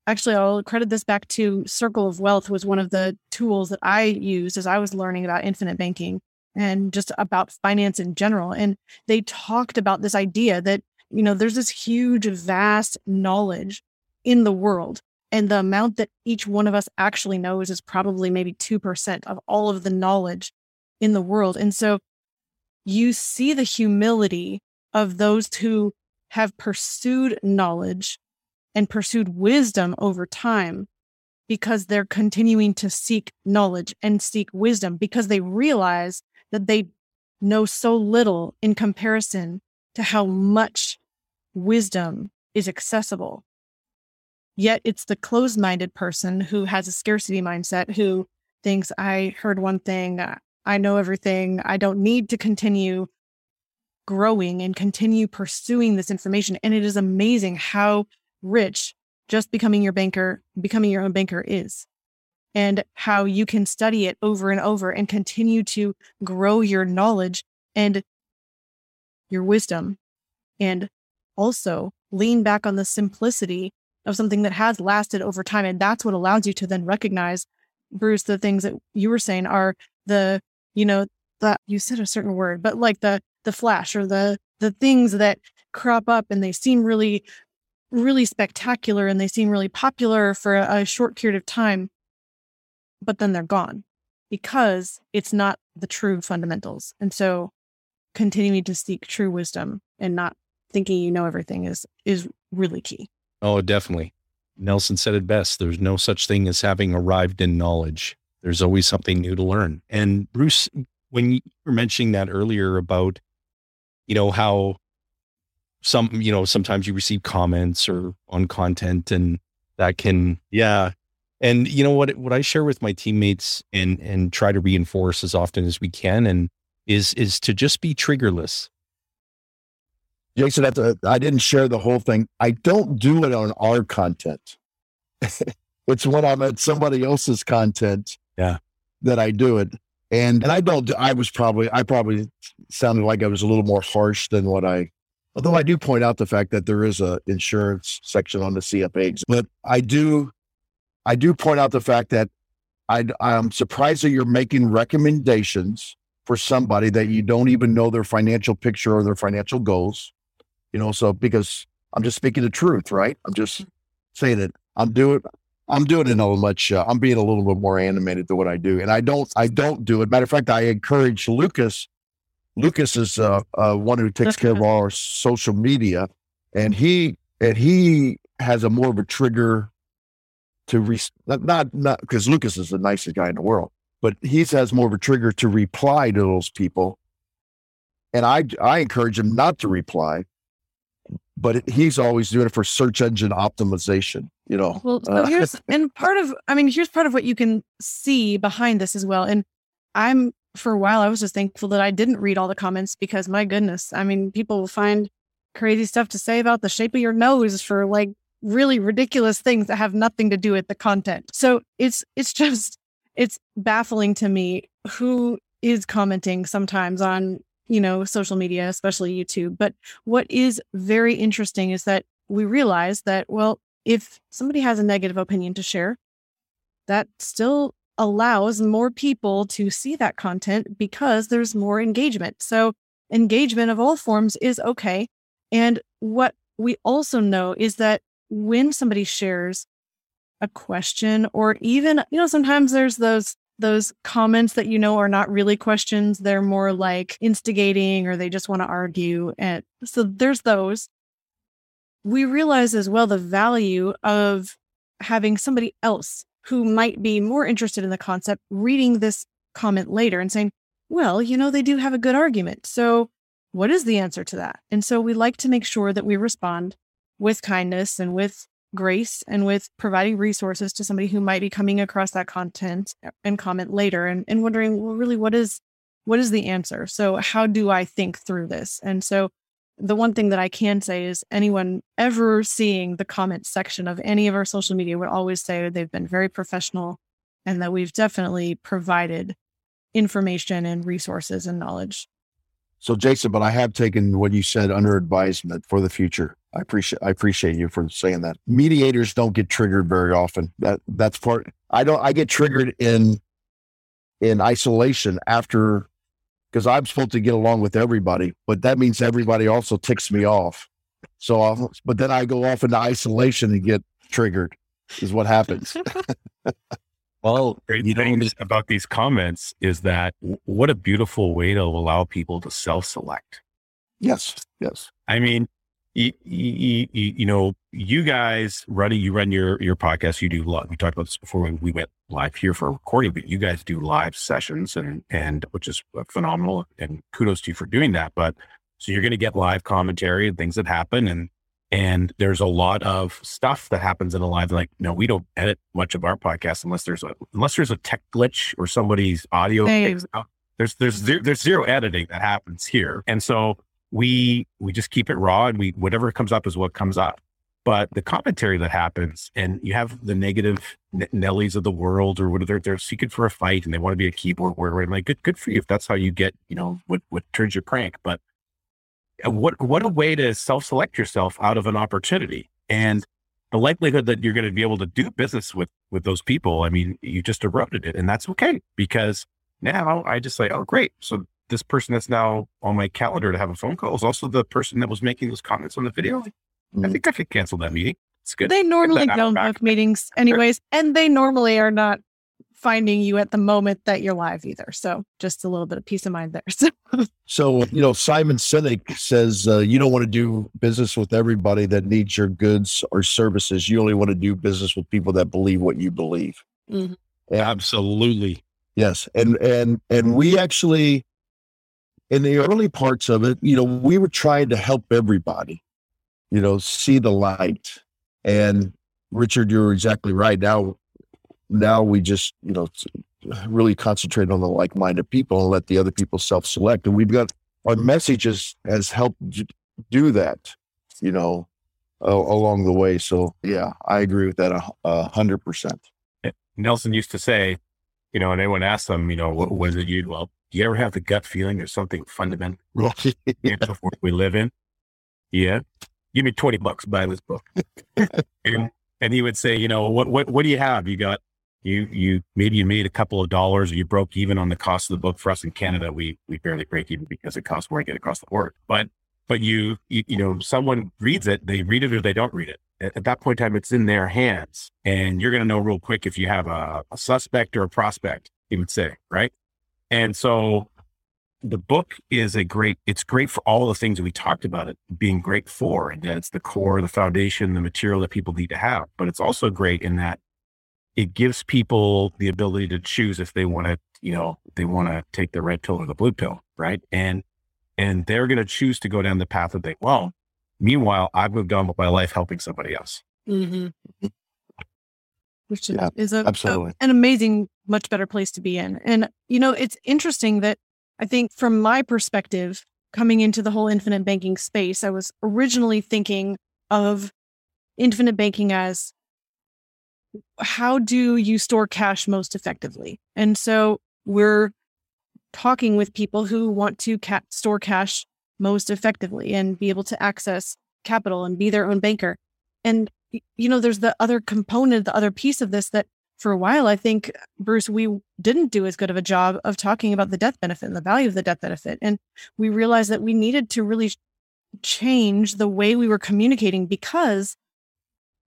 actually, I'll credit this back to Circle of Wealth was one of the tools that I used as I was learning about infinite banking and just about finance in general. And they talked about this idea that, you know, there's this huge, vast knowledge in the world. And the amount that each one of us actually knows is probably maybe 2% of all of the knowledge in the world. And so you see the humility of those who have pursued knowledge and pursued wisdom over time because they're continuing to seek knowledge and seek wisdom because they realize that they know so little in comparison to how much wisdom is accessible. Yet it's the closed minded person who has a scarcity mindset who thinks, I heard one thing, uh, I know everything, I don't need to continue growing and continue pursuing this information. And it is amazing how rich just becoming your banker, becoming your own banker is, and how you can study it over and over and continue to grow your knowledge and your wisdom. And also lean back on the simplicity of something that has lasted over time. And that's what allows you to then recognize, Bruce, the things that you were saying are the, you know, that you said a certain word, but like the the flash or the the things that crop up and they seem really, really spectacular and they seem really popular for a, a short period of time, but then they're gone because it's not the true fundamentals. And so continuing to seek true wisdom and not thinking you know everything is is really key. Oh, definitely. Nelson said it best. There's no such thing as having arrived in knowledge. There's always something new to learn. And Bruce, when you were mentioning that earlier about, you know, how some, you know, sometimes you receive comments or on content and that can, yeah. And you know what, what I share with my teammates and, and try to reinforce as often as we can and is, is to just be triggerless. Jason, that's a, I didn't share the whole thing. I don't do it on our content. it's when I'm at somebody else's content. Yeah. That I do it. And and I don't I was probably I probably sounded like I was a little more harsh than what I although I do point out the fact that there is a insurance section on the CFAs. But I do I do point out the fact that I, I'm surprised that you're making recommendations for somebody that you don't even know their financial picture or their financial goals. You know, so because I'm just speaking the truth, right? I'm just saying it. I'm doing. I'm doing it a much. Uh, I'm being a little bit more animated than what I do, and I don't. I don't do it. Matter of fact, I encourage Lucas. Lucas is uh, uh, one who takes care of our social media, and he and he has a more of a trigger to re- not not because Lucas is the nicest guy in the world, but he has more of a trigger to reply to those people. And I I encourage him not to reply, but he's always doing it for search engine optimization. You know. Well, so uh, here's and part of I mean here's part of what you can see behind this as well. And I'm for a while I was just thankful that I didn't read all the comments because my goodness, I mean people will find crazy stuff to say about the shape of your nose for like really ridiculous things that have nothing to do with the content. So it's it's just it's baffling to me who is commenting sometimes on, you know, social media, especially YouTube. But what is very interesting is that we realize that well, if somebody has a negative opinion to share, that still allows more people to see that content because there's more engagement. So engagement of all forms is okay. And what we also know is that when somebody shares a question or even, you know, sometimes there's those those comments that you know are not really questions, they're more like instigating or they just want to argue. And so there's those. We realize as well the value of having somebody else who might be more interested in the concept reading this comment later and saying, well, you know, they do have a good argument. So what is the answer to that? And so we like to make sure that we respond with kindness and with grace and with providing resources to somebody who might be coming across that content and comment later and, and wondering, well, really, what is what is the answer? So how do I think through this? And so the one thing that I can say is anyone ever seeing the comment section of any of our social media would always say they've been very professional and that we've definitely provided information and resources and knowledge so, Jason, but I have taken what you said under advisement for the future. I appreciate I appreciate you for saying that. Mediators don't get triggered very often. That that's part. I don't. I get triggered in in isolation after because I'm supposed to get along with everybody, but that means everybody also ticks me off. So, I'll, but then I go off into isolation and get triggered. Is what happens. Well, great you thing about these comments is that what a beautiful way to allow people to self-select. Yes, yes. I mean, you, you, you, know, you guys running, you run your your podcast. You do live. We talked about this before when we went live here for a recording, but you guys do live sessions, and and which is uh, phenomenal. And kudos to you for doing that. But so you're going to get live commentary and things that happen, and and there's a lot of stuff that happens in a live. Like, no, we don't edit much of our podcast unless there's a unless there's a tech glitch or somebody's audio. There's there's zero, there's zero editing that happens here, and so we we just keep it raw and we whatever comes up is what comes up. But the commentary that happens, and you have the negative Nellies of the world, or whatever they're they're seeking for a fight and they want to be a keyboard warrior. I'm like, good good for you if that's how you get you know what what turns your crank. But what what a way to self-select yourself out of an opportunity. And the likelihood that you're going to be able to do business with with those people i mean you just eroded it and that's okay because now i just say oh great so this person that's now on my calendar to have a phone call is also the person that was making those comments on the video. Mm-hmm. i think i could cancel that meeting. It's good. They normally don't book meetings anyways and they normally are not finding you at the moment that you're live either. So just a little bit of peace of mind there. So, so you know, Simon Sinek says uh, you don't want to do business with everybody that needs your goods or services. You only want to do business with people that believe what you believe. Mm-hmm. Absolutely. Yes, and and and we actually, in the early parts of it, you know, we were trying to help everybody, you know, see the light. And Richard, you're exactly right. Now now we just you know really concentrate on the like-minded people and let the other people self-select. And we've got our messages has helped do that you know uh, along the way. So yeah i agree with that a hundred percent. Nelson used to say you know and anyone asked him you know what was it you well do you ever have the gut feeling there's something fundamental yeah. we live in? Yeah. Give me 20 bucks buy this book. And, and he would say you know what what what do you have? You got You you maybe you made a couple of dollars or you broke even on the cost of the book. For us in Canada, we we barely break even because it costs more to get across the board. But but you, you you know someone reads it, they read it or they don't read it. At, at that point in time, it's in their hands, and you're going to know real quick if you have a, a suspect or a prospect. You would say, right? And so the book is a great it's great for all the things we talked about it being great for and it's the core the foundation the material that people need to have but it's also great in that it gives people the ability to choose if they want to you know they want to take the red pill or the blue pill right and and they're going to choose to go down the path that they want meanwhile i've moved on with my life helping somebody else Mm-hmm. Which is, Yeah, is a, a- absolutely. an amazing, much better place to be in. And, you know, it's interesting that I think from my perspective, coming into the whole infinite banking space, I was originally thinking of infinite banking as how do you store cash most effectively? And so we're talking with people who want to ca- store cash most effectively and be able to access capital and be their own banker. And you know, there's the other component, the other piece of this that for a while, I think, Bruce, we didn't do as good of a job of talking about the death benefit and the value of the death benefit. And we realized that we needed to really change the way we were communicating because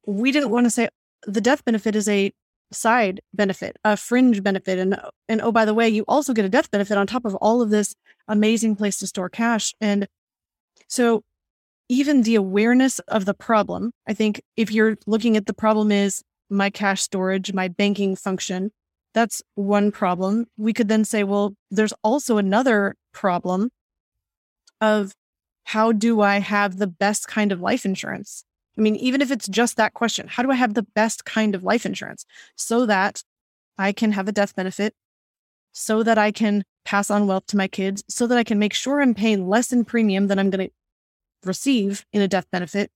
we didn't want to say the death benefit is a side benefit, a fringe benefit. And, and oh, by the way, you also get a death benefit on top of all of this amazing place to store cash. And so even the awareness of the problem, I think if you're looking at the problem is my cash storage, my banking function, that's one problem. We could then say, well, there's also another problem of how do I have the best kind of life insurance? I mean, even if it's just that question, how do I have the best kind of life insurance so that I can have a death benefit, so that I can pass on wealth to my kids, so that I can make sure I'm paying less in premium than I'm going to receive in a death benefit,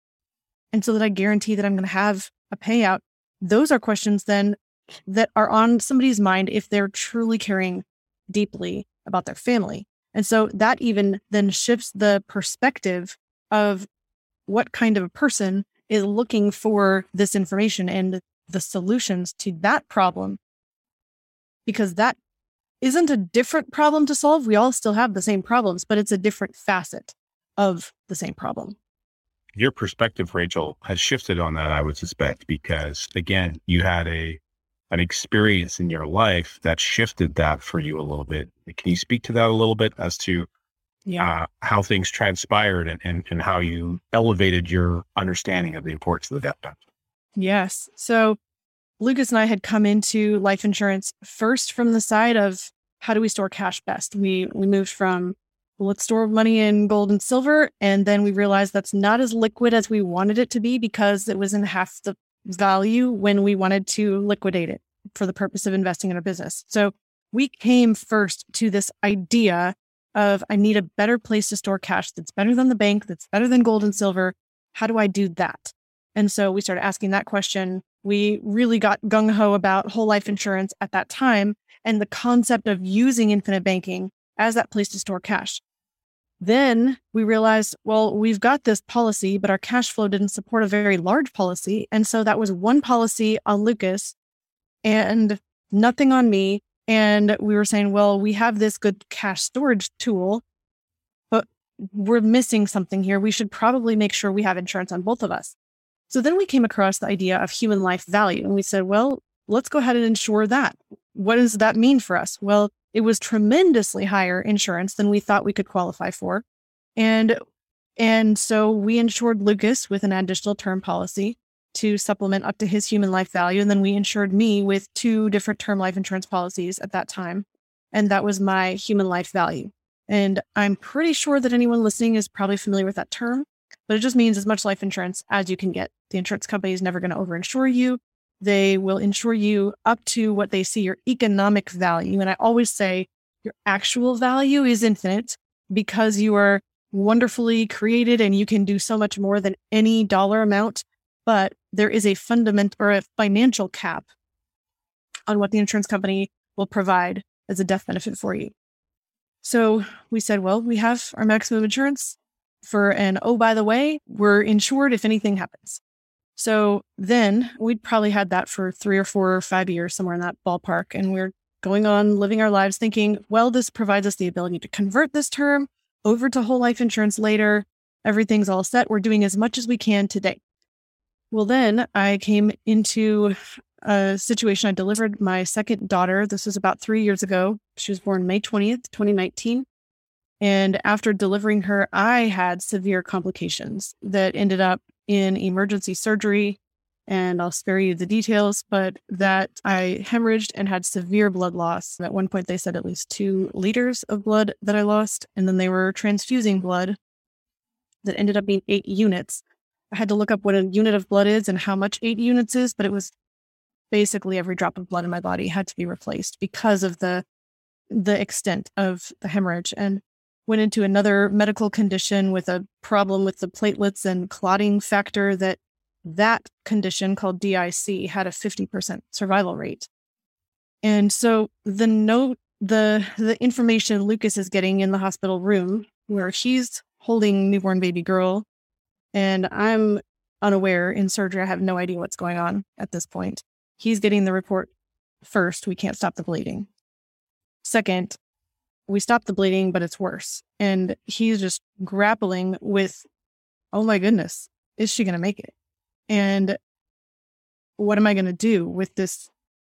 and so that I guarantee that I'm going to have a payout? Those are questions then that are on somebody's mind if they're truly caring deeply about their family. And so that even then shifts the perspective of what kind of a person is looking for this information and the solutions to that problem. Because that isn't a different problem to solve. We all still have the same problems, but it's a different facet of the same problem. your perspective, Rachel, has shifted on that, I would suspect, because again, you had a an experience in your life that shifted that for you a little bit. Can you speak to that a little bit as to uh, how things transpired and, and, and how you elevated your understanding of the importance of the death benefit? Yes. So Lucas and I had come into life insurance first from the side of how do we store cash best? We we moved from well, let's store money in gold and silver, and then we realized that's not as liquid as we wanted it to be because it was in half the value when we wanted to liquidate it for the purpose of investing in our business. So we came first to this idea of I need a better place to store cash that's better than the bank, that's better than gold and silver. How do I do that? And so we started asking that question. We really got gung ho about whole life insurance at that time and the concept of using infinite banking as that place to store cash. Then we realized, well, we've got this policy, but our cash flow didn't support a very large policy. And so that was one policy on Lucas and nothing on me. And we were saying, well, we have this good cash storage tool, but we're missing something here. We should probably make sure we have insurance on both of us. So then we came across the idea of human life value. And we said, well, let's go ahead and insure that. What does that mean for us? Well, it was tremendously higher insurance than we thought we could qualify for. And and so we insured Lucas with an additional term policy to supplement up to his human life value. And then we insured me with two different term life insurance policies at that time. And that was my human life value. And I'm pretty sure that anyone listening is probably familiar with that term, but it just means as much life insurance as you can get. The insurance company is never going to overinsure you. They will insure you up to what they see your economic value. And I always say your actual value is infinite because you are wonderfully created and you can do so much more than any dollar amount. But there is a fundament or a financial cap on what the insurance company will provide as a death benefit for you. So we said, well, we have our maximum insurance for, an oh, by the way, we're insured if anything happens. So then we'd probably had that for three or four or five years, somewhere in that ballpark. And we're going on living our lives thinking, well, this provides us the ability to convert this term over to whole life insurance later. Everything's all set. We're doing as much as we can today. Well, then I came into a situation. I delivered my second daughter. This was about three years ago. She was born May 20th, 2019. And after delivering her, I had severe complications that ended up in emergency surgery. And I'll spare you the details, but that I hemorrhaged and had severe blood loss. At one point, they said at least two liters of blood that I lost. And then they were transfusing blood that ended up being eight units. I had to look up what a unit of blood is and how much eight units is, but it was basically every drop of blood in my body had to be replaced because of the the extent of the hemorrhage. And went into another medical condition with a problem with the platelets and clotting factor that that condition called DIC had a 50% survival rate. And so the note the the information Lucas is getting in the hospital room where he's holding newborn baby girl and I'm unaware in surgery I have no idea what's going on at this point. He's getting the report first, we can't stop the bleeding. Second, we stop the bleeding, but it's worse. And he's just grappling with, oh my goodness, is she going to make it? And what am I going to do with this,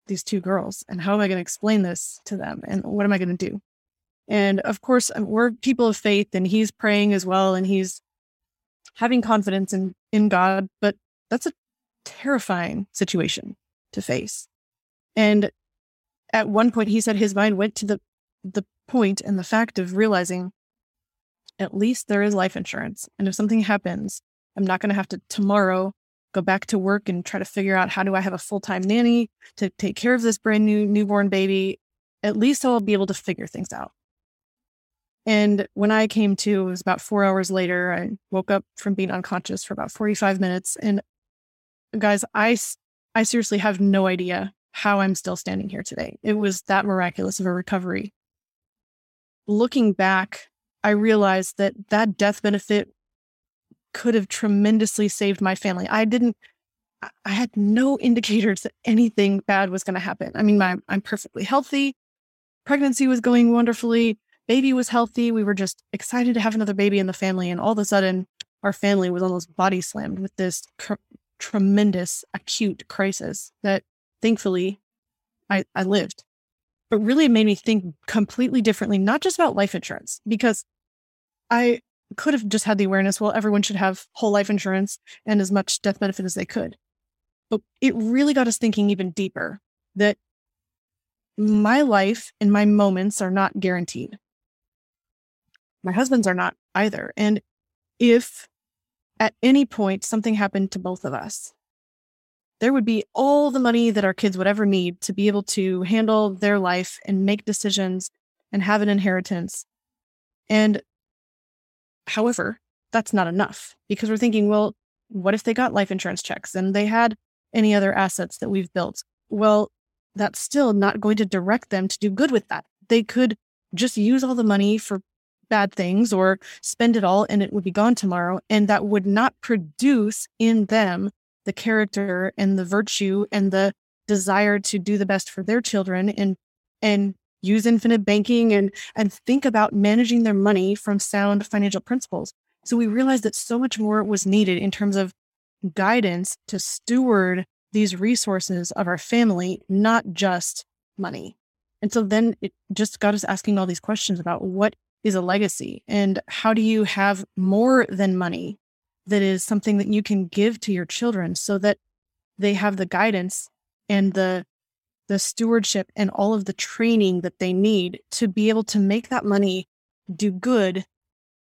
these two girls? And how am I going to explain this to them? And what am I going to do? And of course, we're people of faith and he's praying as well. And he's having confidence in, in God, but that's a terrifying situation to face. And at one point, he said his mind went to the the point and the fact of realizing at least there is life insurance. And if something happens, I'm not going to have to tomorrow go back to work and try to figure out how do I have a full time nanny to take care of this brand new newborn baby. At least I'll be able to figure things out. And when I came to, it was about four hours later. I woke up from being unconscious for about 45 minutes. And guys, I, I seriously have no idea how I'm still standing here today. It was that miraculous of a recovery looking back, I realized that that death benefit could have tremendously saved my family. I didn't, I had no indicators that anything bad was going to happen. I mean, my, I'm perfectly healthy. Pregnancy was going wonderfully. Baby was healthy. We were just excited to have another baby in the family. And all of a sudden, our family was almost body slammed with this tr- tremendous acute crisis that thankfully I, I lived but really it made me think completely differently, not just about life insurance, because I could have just had the awareness, well, everyone should have whole life insurance and as much death benefit as they could. But it really got us thinking even deeper that my life and my moments are not guaranteed. My husband's are not either. And if at any point something happened to both of us, there would be all the money that our kids would ever need to be able to handle their life and make decisions and have an inheritance. And however, that's not enough because we're thinking, well, what if they got life insurance checks and they had any other assets that we've built? Well, that's still not going to direct them to do good with that. They could just use all the money for bad things or spend it all and it would be gone tomorrow. And that would not produce in them the character and the virtue and the desire to do the best for their children and and use infinite banking and and think about managing their money from sound financial principles. So we realized that so much more was needed in terms of guidance to steward these resources of our family, not just money. And so then it just got us asking all these questions about what is a legacy and how do you have more than money that is something that you can give to your children so that they have the guidance and the the stewardship and all of the training that they need to be able to make that money do good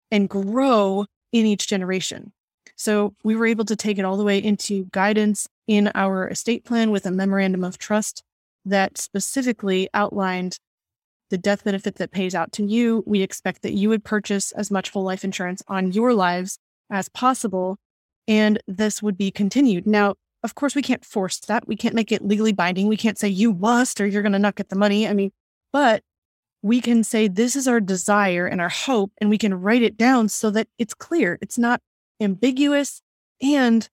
and grow in each generation. So we were able to take it all the way into guidance in our estate plan with a memorandum of trust that specifically outlined the death benefit that pays out to you. We expect that you would purchase as much whole life insurance on your lives as possible. And this would be continued. Now, of course, we can't force that. We can't make it legally binding. We can't say you must or you're going to not get the money. I mean, but we can say this is our desire and our hope, and we can write it down so that it's clear. It's not ambiguous. And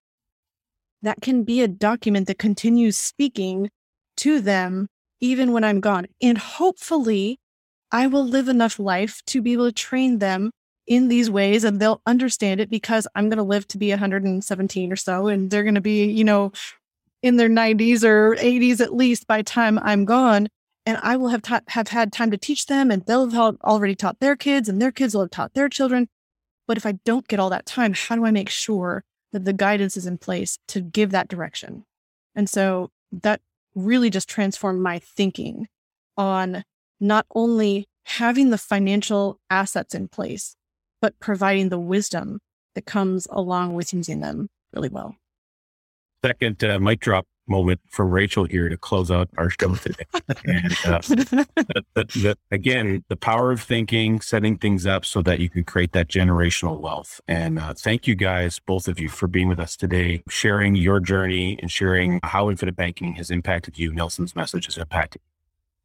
that can be a document that continues speaking to them even when I'm gone. And hopefully, I will live enough life to be able to train them in these ways and they'll understand it because I'm going to live to be 117 or so and they're going to be, you know, in their 90s or 80s at least by time I'm gone and I will have ta- have had time to teach them and they'll have already taught their kids and their kids will have taught their children. But if I don't get all that time, how do I make sure that the guidance is in place to give that direction? And so that really just transformed my thinking on not only having the financial assets in place, but providing the wisdom that comes along with using them really well. Second uh, mic drop moment from Rachel here to close out our show today. and, uh, the, the, the, again, the power of thinking, setting things up so that you can create that generational wealth. And uh, thank you guys, both of you, for being with us today, sharing your journey and sharing how infinite banking has impacted you. Nelson's message has impacted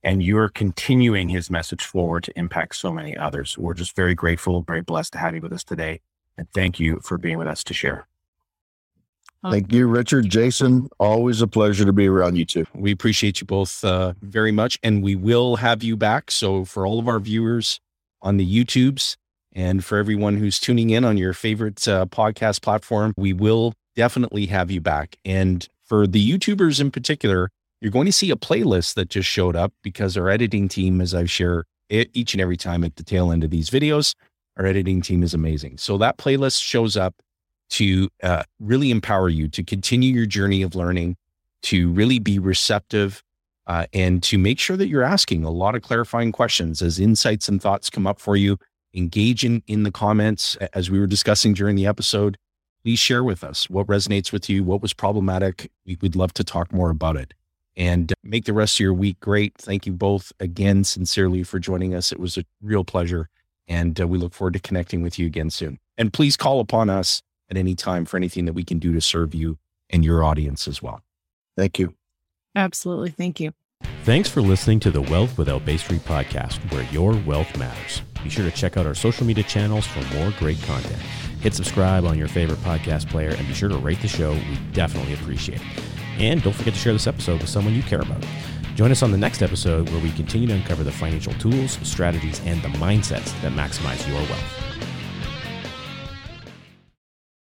and you're continuing his message forward to impact so many others. We're just very grateful, very blessed to have you with us today. And thank you for being with us to share. Thank you, Richard. Jason, always a pleasure to be around you two. We appreciate you both uh, very much, and we will have you back. So, for all of our viewers on the YouTubes and for everyone who's tuning in on your favorite uh, podcast platform, we will definitely have you back. And for the YouTubers in particular, you're going to see a playlist that just showed up because our editing team, as I share each and every time at the tail end of these videos, our editing team is amazing. So that playlist shows up to uh, really empower you to continue your journey of learning, to really be receptive, uh, and to make sure that you're asking a lot of clarifying questions as insights and thoughts come up for you. Engage in, in the comments as we were discussing during the episode. Please share with us what resonates with you, what was problematic. We would love to talk more about it and make the rest of your week great. Thank you both again sincerely for joining us. It was a real pleasure. And uh, we look forward to connecting with you again soon. And please call upon us at any time for anything that we can do to serve you and your audience as well. Thank you. Absolutely. Thank you. Thanks for listening to the Wealth Without Bay Street podcast, where your wealth matters. Be sure to check out our social media channels for more great content. Hit subscribe on your favorite podcast player and be sure to rate the show. We definitely appreciate it. And don't forget to share this episode with someone you care about. Join us on the next episode where we continue to uncover the financial tools, strategies, and the mindsets that maximize your wealth.